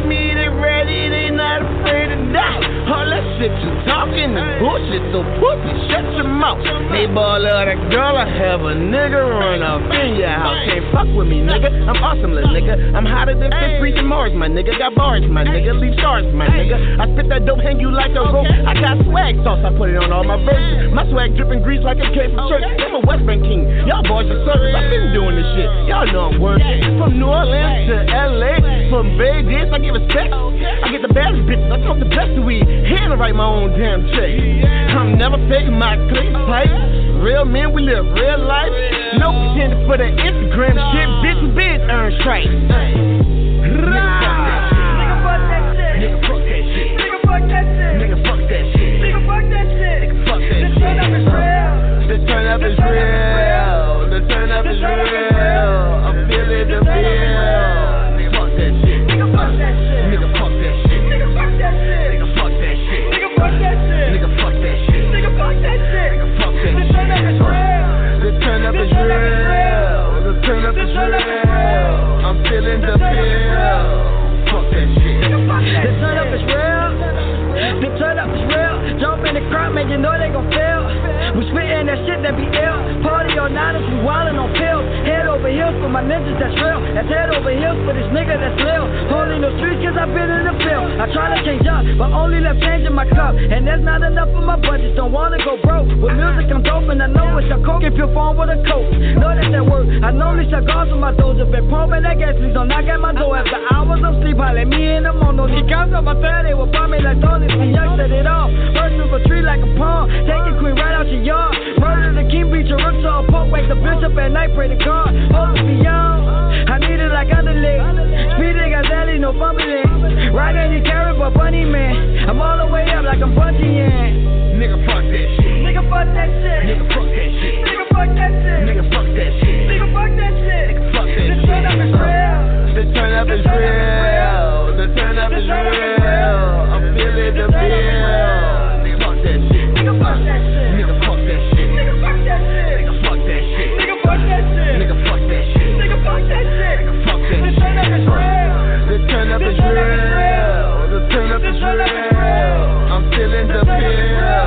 That shit you talking is bullshit, so pussy, shut your mouth. They ball out a girl, I have a nigga run off in your house. Can't fuck with me, nigga. I'm awesome, little nigga. I'm hotter than Fifth Street Mars, my nigga. Got bars, my nigga. Leave stars, my nigga. I spit that dope, hang you like a rope. I got swag sauce, I put it on all my verses. My swag dripping grease like a came from church. I'm a West Bank king. Y'all boys are service. I've been doing this shit. Y'all know I'm working. From New Orleans to LA, from Vegas, I give respect. I get the baddest bitches. I smoke the best weed. Hand to write my own damn check. I'm never faking my click pipe. Real men, we live real life. No pretending for the Instagram shit. Bitch, we been earn stripes. Nigga, fuck that shit. Nigga, fuck that shit. Nigga, fuck that shit. Nigga, fuck that shit. Nigga, fuck that shit. Nigga, fuck that shit. turn up is real. The turn up is real. You know they gon' fail. We spittin' that shit that be ill. Party all nighters, we wildin' on pills. Head over heels for my ninjas that's real. That's head over heels for this nigga that's real. Holding no streets cause I've been in the field. I try to change up, but only left change in my cup. And there's not enough for my budget, don't wanna go broke. With music I'm dope and I know it's a coke if you phone with a coat. Know that that work. I normally shut guards on my doors. If been pumping that gas, please don't knock at my door. After hours of sleep, let me in the morning. Need counts on my third, they will buy me like Tony. Young set it off. Burst of a tree like a palm. Take your queen right out your yard. Murder the king, beat your roots all poke. Wake the bishop at night, pray to God. Hold me young. I need it like underleg. Speeding, got daddy, no fumbling. Right any carrot, but bunny man. I'm all the way up like I'm bungee Nigga, fuck that shit. Nigga, fuck that shit. Nigga, fuck that shit. Nigga, fuck that shit. Nigga, fuck that shit. Nigga, fuck that shit. Fuck that The turn up is real. The turn up is real. The turn up is real. I'm feeling the feel. Real. I'm feeling the feel.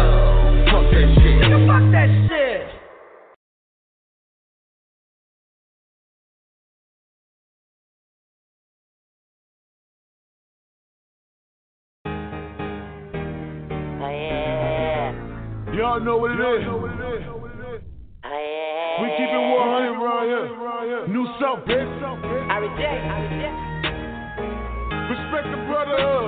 Fuck that shit. Nigga, fuck that shit. Oh, yeah. Y'all know what it is. Oh, we keep it 100 around here. New South, bitch. I reject. I reject. Respect the brotherhood. Uh,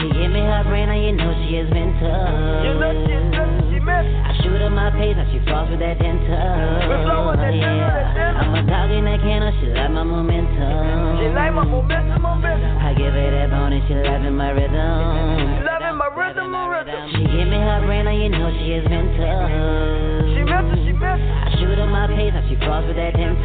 Hit. She give me her brain, and you know she has been tough. You know she is she missed. I shoot her my pace, now she falls with that dental. Let's roll with that dental, that dental. I'm a dog in that kennel, she like my momentum. She like my momentum, momentum. I give her that bone, and she loving my She rhythm. loving my rhythm, my rhythm. She give me her brain, and you know she has been tough. She missed she missed it. I shoot her my pace, and she falls with that dental.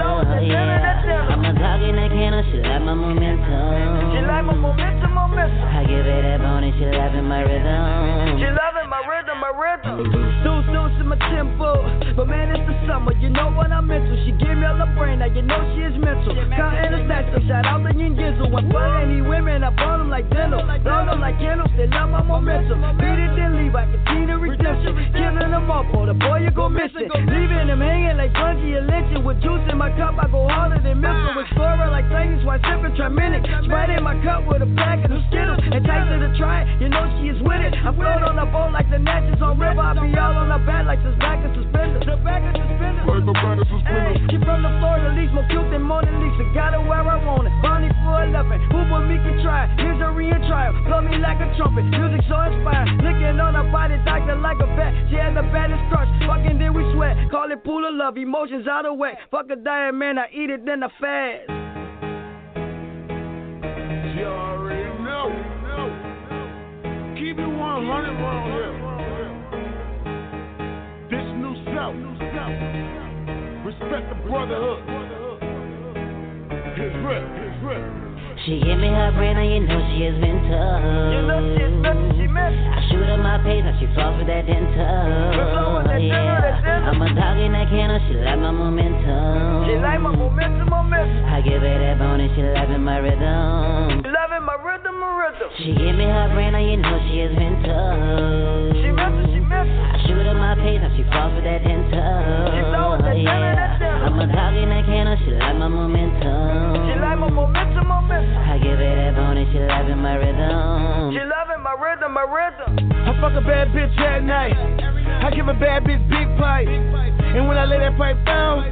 low with that dental, that dental. I'm a dog in that kennel, she like my momentum. She like my momentum, momentum. I give her that bone, and she loving my rhythm. She loving my rhythm, my rhythm. Deuce, deuce in my tempo. But man, it's the summer, you know what I'm into. She give me all the brain, now you know she is mental. Counting the stacks, so shout out to Yin Gizzle. When fuck any women, I burn them like dental. Blow them like candles, they love my momentum. Beat it, then leave, I can see the redemption. Killing them all, for the boy, you go missing. Leaving them hanging like bungee and lynching. With juice in my cup, I go harder than missile. Explorer like Titans, while sipping Triaminic. Sprite in my cup with a packet of Skittles. Entice her to try it, you know she is with it. I float on a boat like the Natchez on river. I be all on her back like this back of suspenders. The back of suspenders. Like the back of suspenders. Hey, she from the Florida least, more cute than Mona Lisa. Got her where I want it. Bonnie for 11. Who but me can try? Here's a real trial. Blow me like a trumpet. Music so inspired. Licking on her body, doctor like a vet. She had the baddest crush. Fucking then we sweat. Call it pool of love. Emotions out of whack. Fuck a diet, man. I eat it, then I fast. You already know. Keep it 100 around here. Respect the brotherhood. It's real. She give me her brain, and you know she has been tough. You know she is she missed. I shoot her my pace, and she falls with that dental. flow with that that dental. I'm a dog in that kennel, she like my momentum. She like my momentum, momentum. I give her that bone and she loving my rhythm. Loving my rhythm, my rhythm. She give me her brain, and you know she has been tough. She misses, she misses. I shoot her my pace, now she falls for that dental. She yeah. dental, that dental. I'm a dog in that can, she like my momentum. She like my momentum, momentum. I give her that bone and she loving my rhythm. She loving my rhythm, my rhythm. I fuck a bad bitch at night. I give a bad bitch big pipe. And when I lay that pipe down,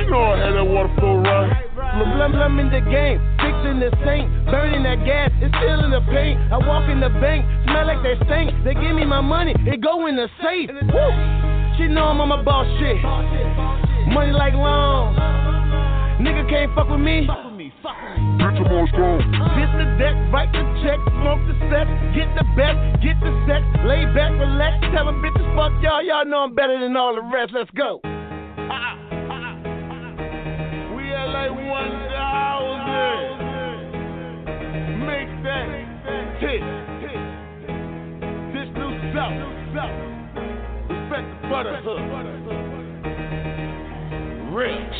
You know I had that water flow right. Blum, blum, blum in the game, fixing the sink, burning that gas, it's still in the paint. I walk in the bank, smell like they stink. They give me my money, it go in the safe. Woo! She know I'm on my boss shit. Money like long. Nigga can't fuck with me. Bitch, I'm on strong. Hit the deck, write the check, smoke the set, get the bet, get the sex, lay back, relax, tell them bitches fuck y'all, y'all know I'm better than all the rest. Let's go. We at like 1,000. Make that hit.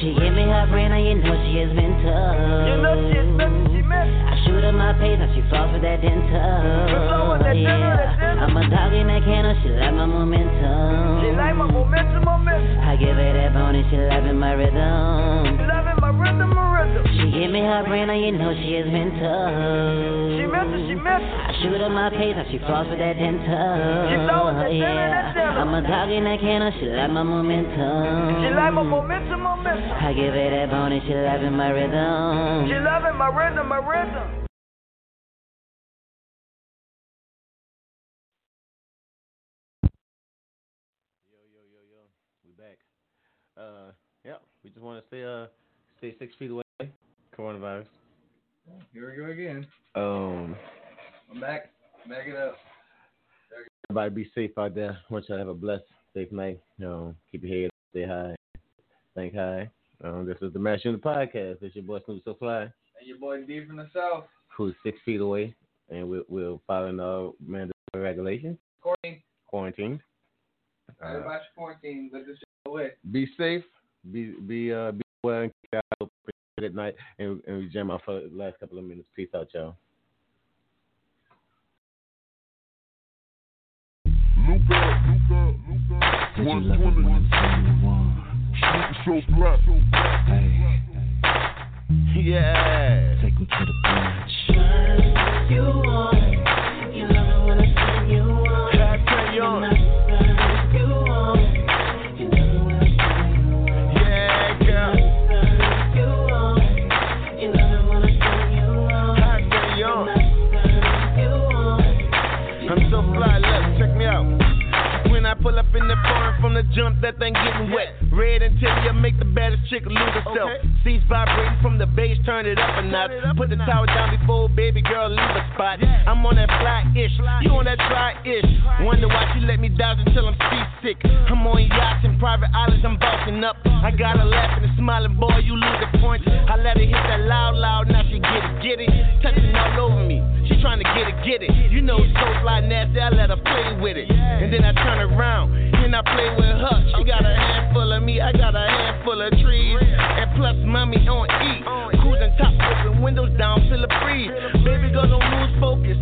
She give me her brain, and you know she has been tough. You know she has misses, she. I shoot her my pace, now she falls for that dental. with that dental, that dental. I'm a dog in that can, she like my momentum. She like my momentum, momentum. I give her that bone and she loving my rhythm. Loving rhythm. She give me her brain, and you know she has been tough. She misses, she misses. I shoot her my pace, now she falls for that dental. She loves that dental, that dental. I'm a dog in that can, she like my momentum. She like my momentum, momentum. I give her that bone and she loving my rhythm. She loving my rhythm, my rhythm. Yo yo, yo, yo, we back. Uh, yeah, we just want to stay uh stay six feet away. Coronavirus. Here we go again. Um, I'm back. Back it up. everybody be safe out there. Want y'all to have a blessed, safe night. You know, keep your head, up, stay high, think high. Um, this is the Mass Unit Podcast. This your boy Snoop So Fly, And your boy D from the South. who's six feet away, and we'll we'll follow the mandatory regulations. Quarantine. Quarantine. Uh, Everybody's. Let this shit away. be safe. Be be uh be well and keep at night. And, and we jam out for the last couple of minutes. Peace out, y'all. Luca, Luca, Luca. 120. Snoop so flat. Yeah. Take him to the bridge. You the jump, that thing getting wet. Red interior make the baddest chick lose herself. Seats vibrating from the bass, turn it up a notch. Put the tower down before baby girl leave a spot. I'm on that fly ish, you on that dry ish. Wonder why she let me down until I'm seasick. I'm on yachts and private islands, I'm bossing up. I got her laughing and smiling, boy, you lose the point. I let her hit that loud, loud, now she get it, get it. Touching all over me. Trying to get it, get it. You know so fly nasty, I let her play with it. And then I turn around and I play with her. She got a handful of me, I got a handful of trees. And plus mommy on E. Cruising top open windows down, feel the breeze. Baby girl, don't lose focus,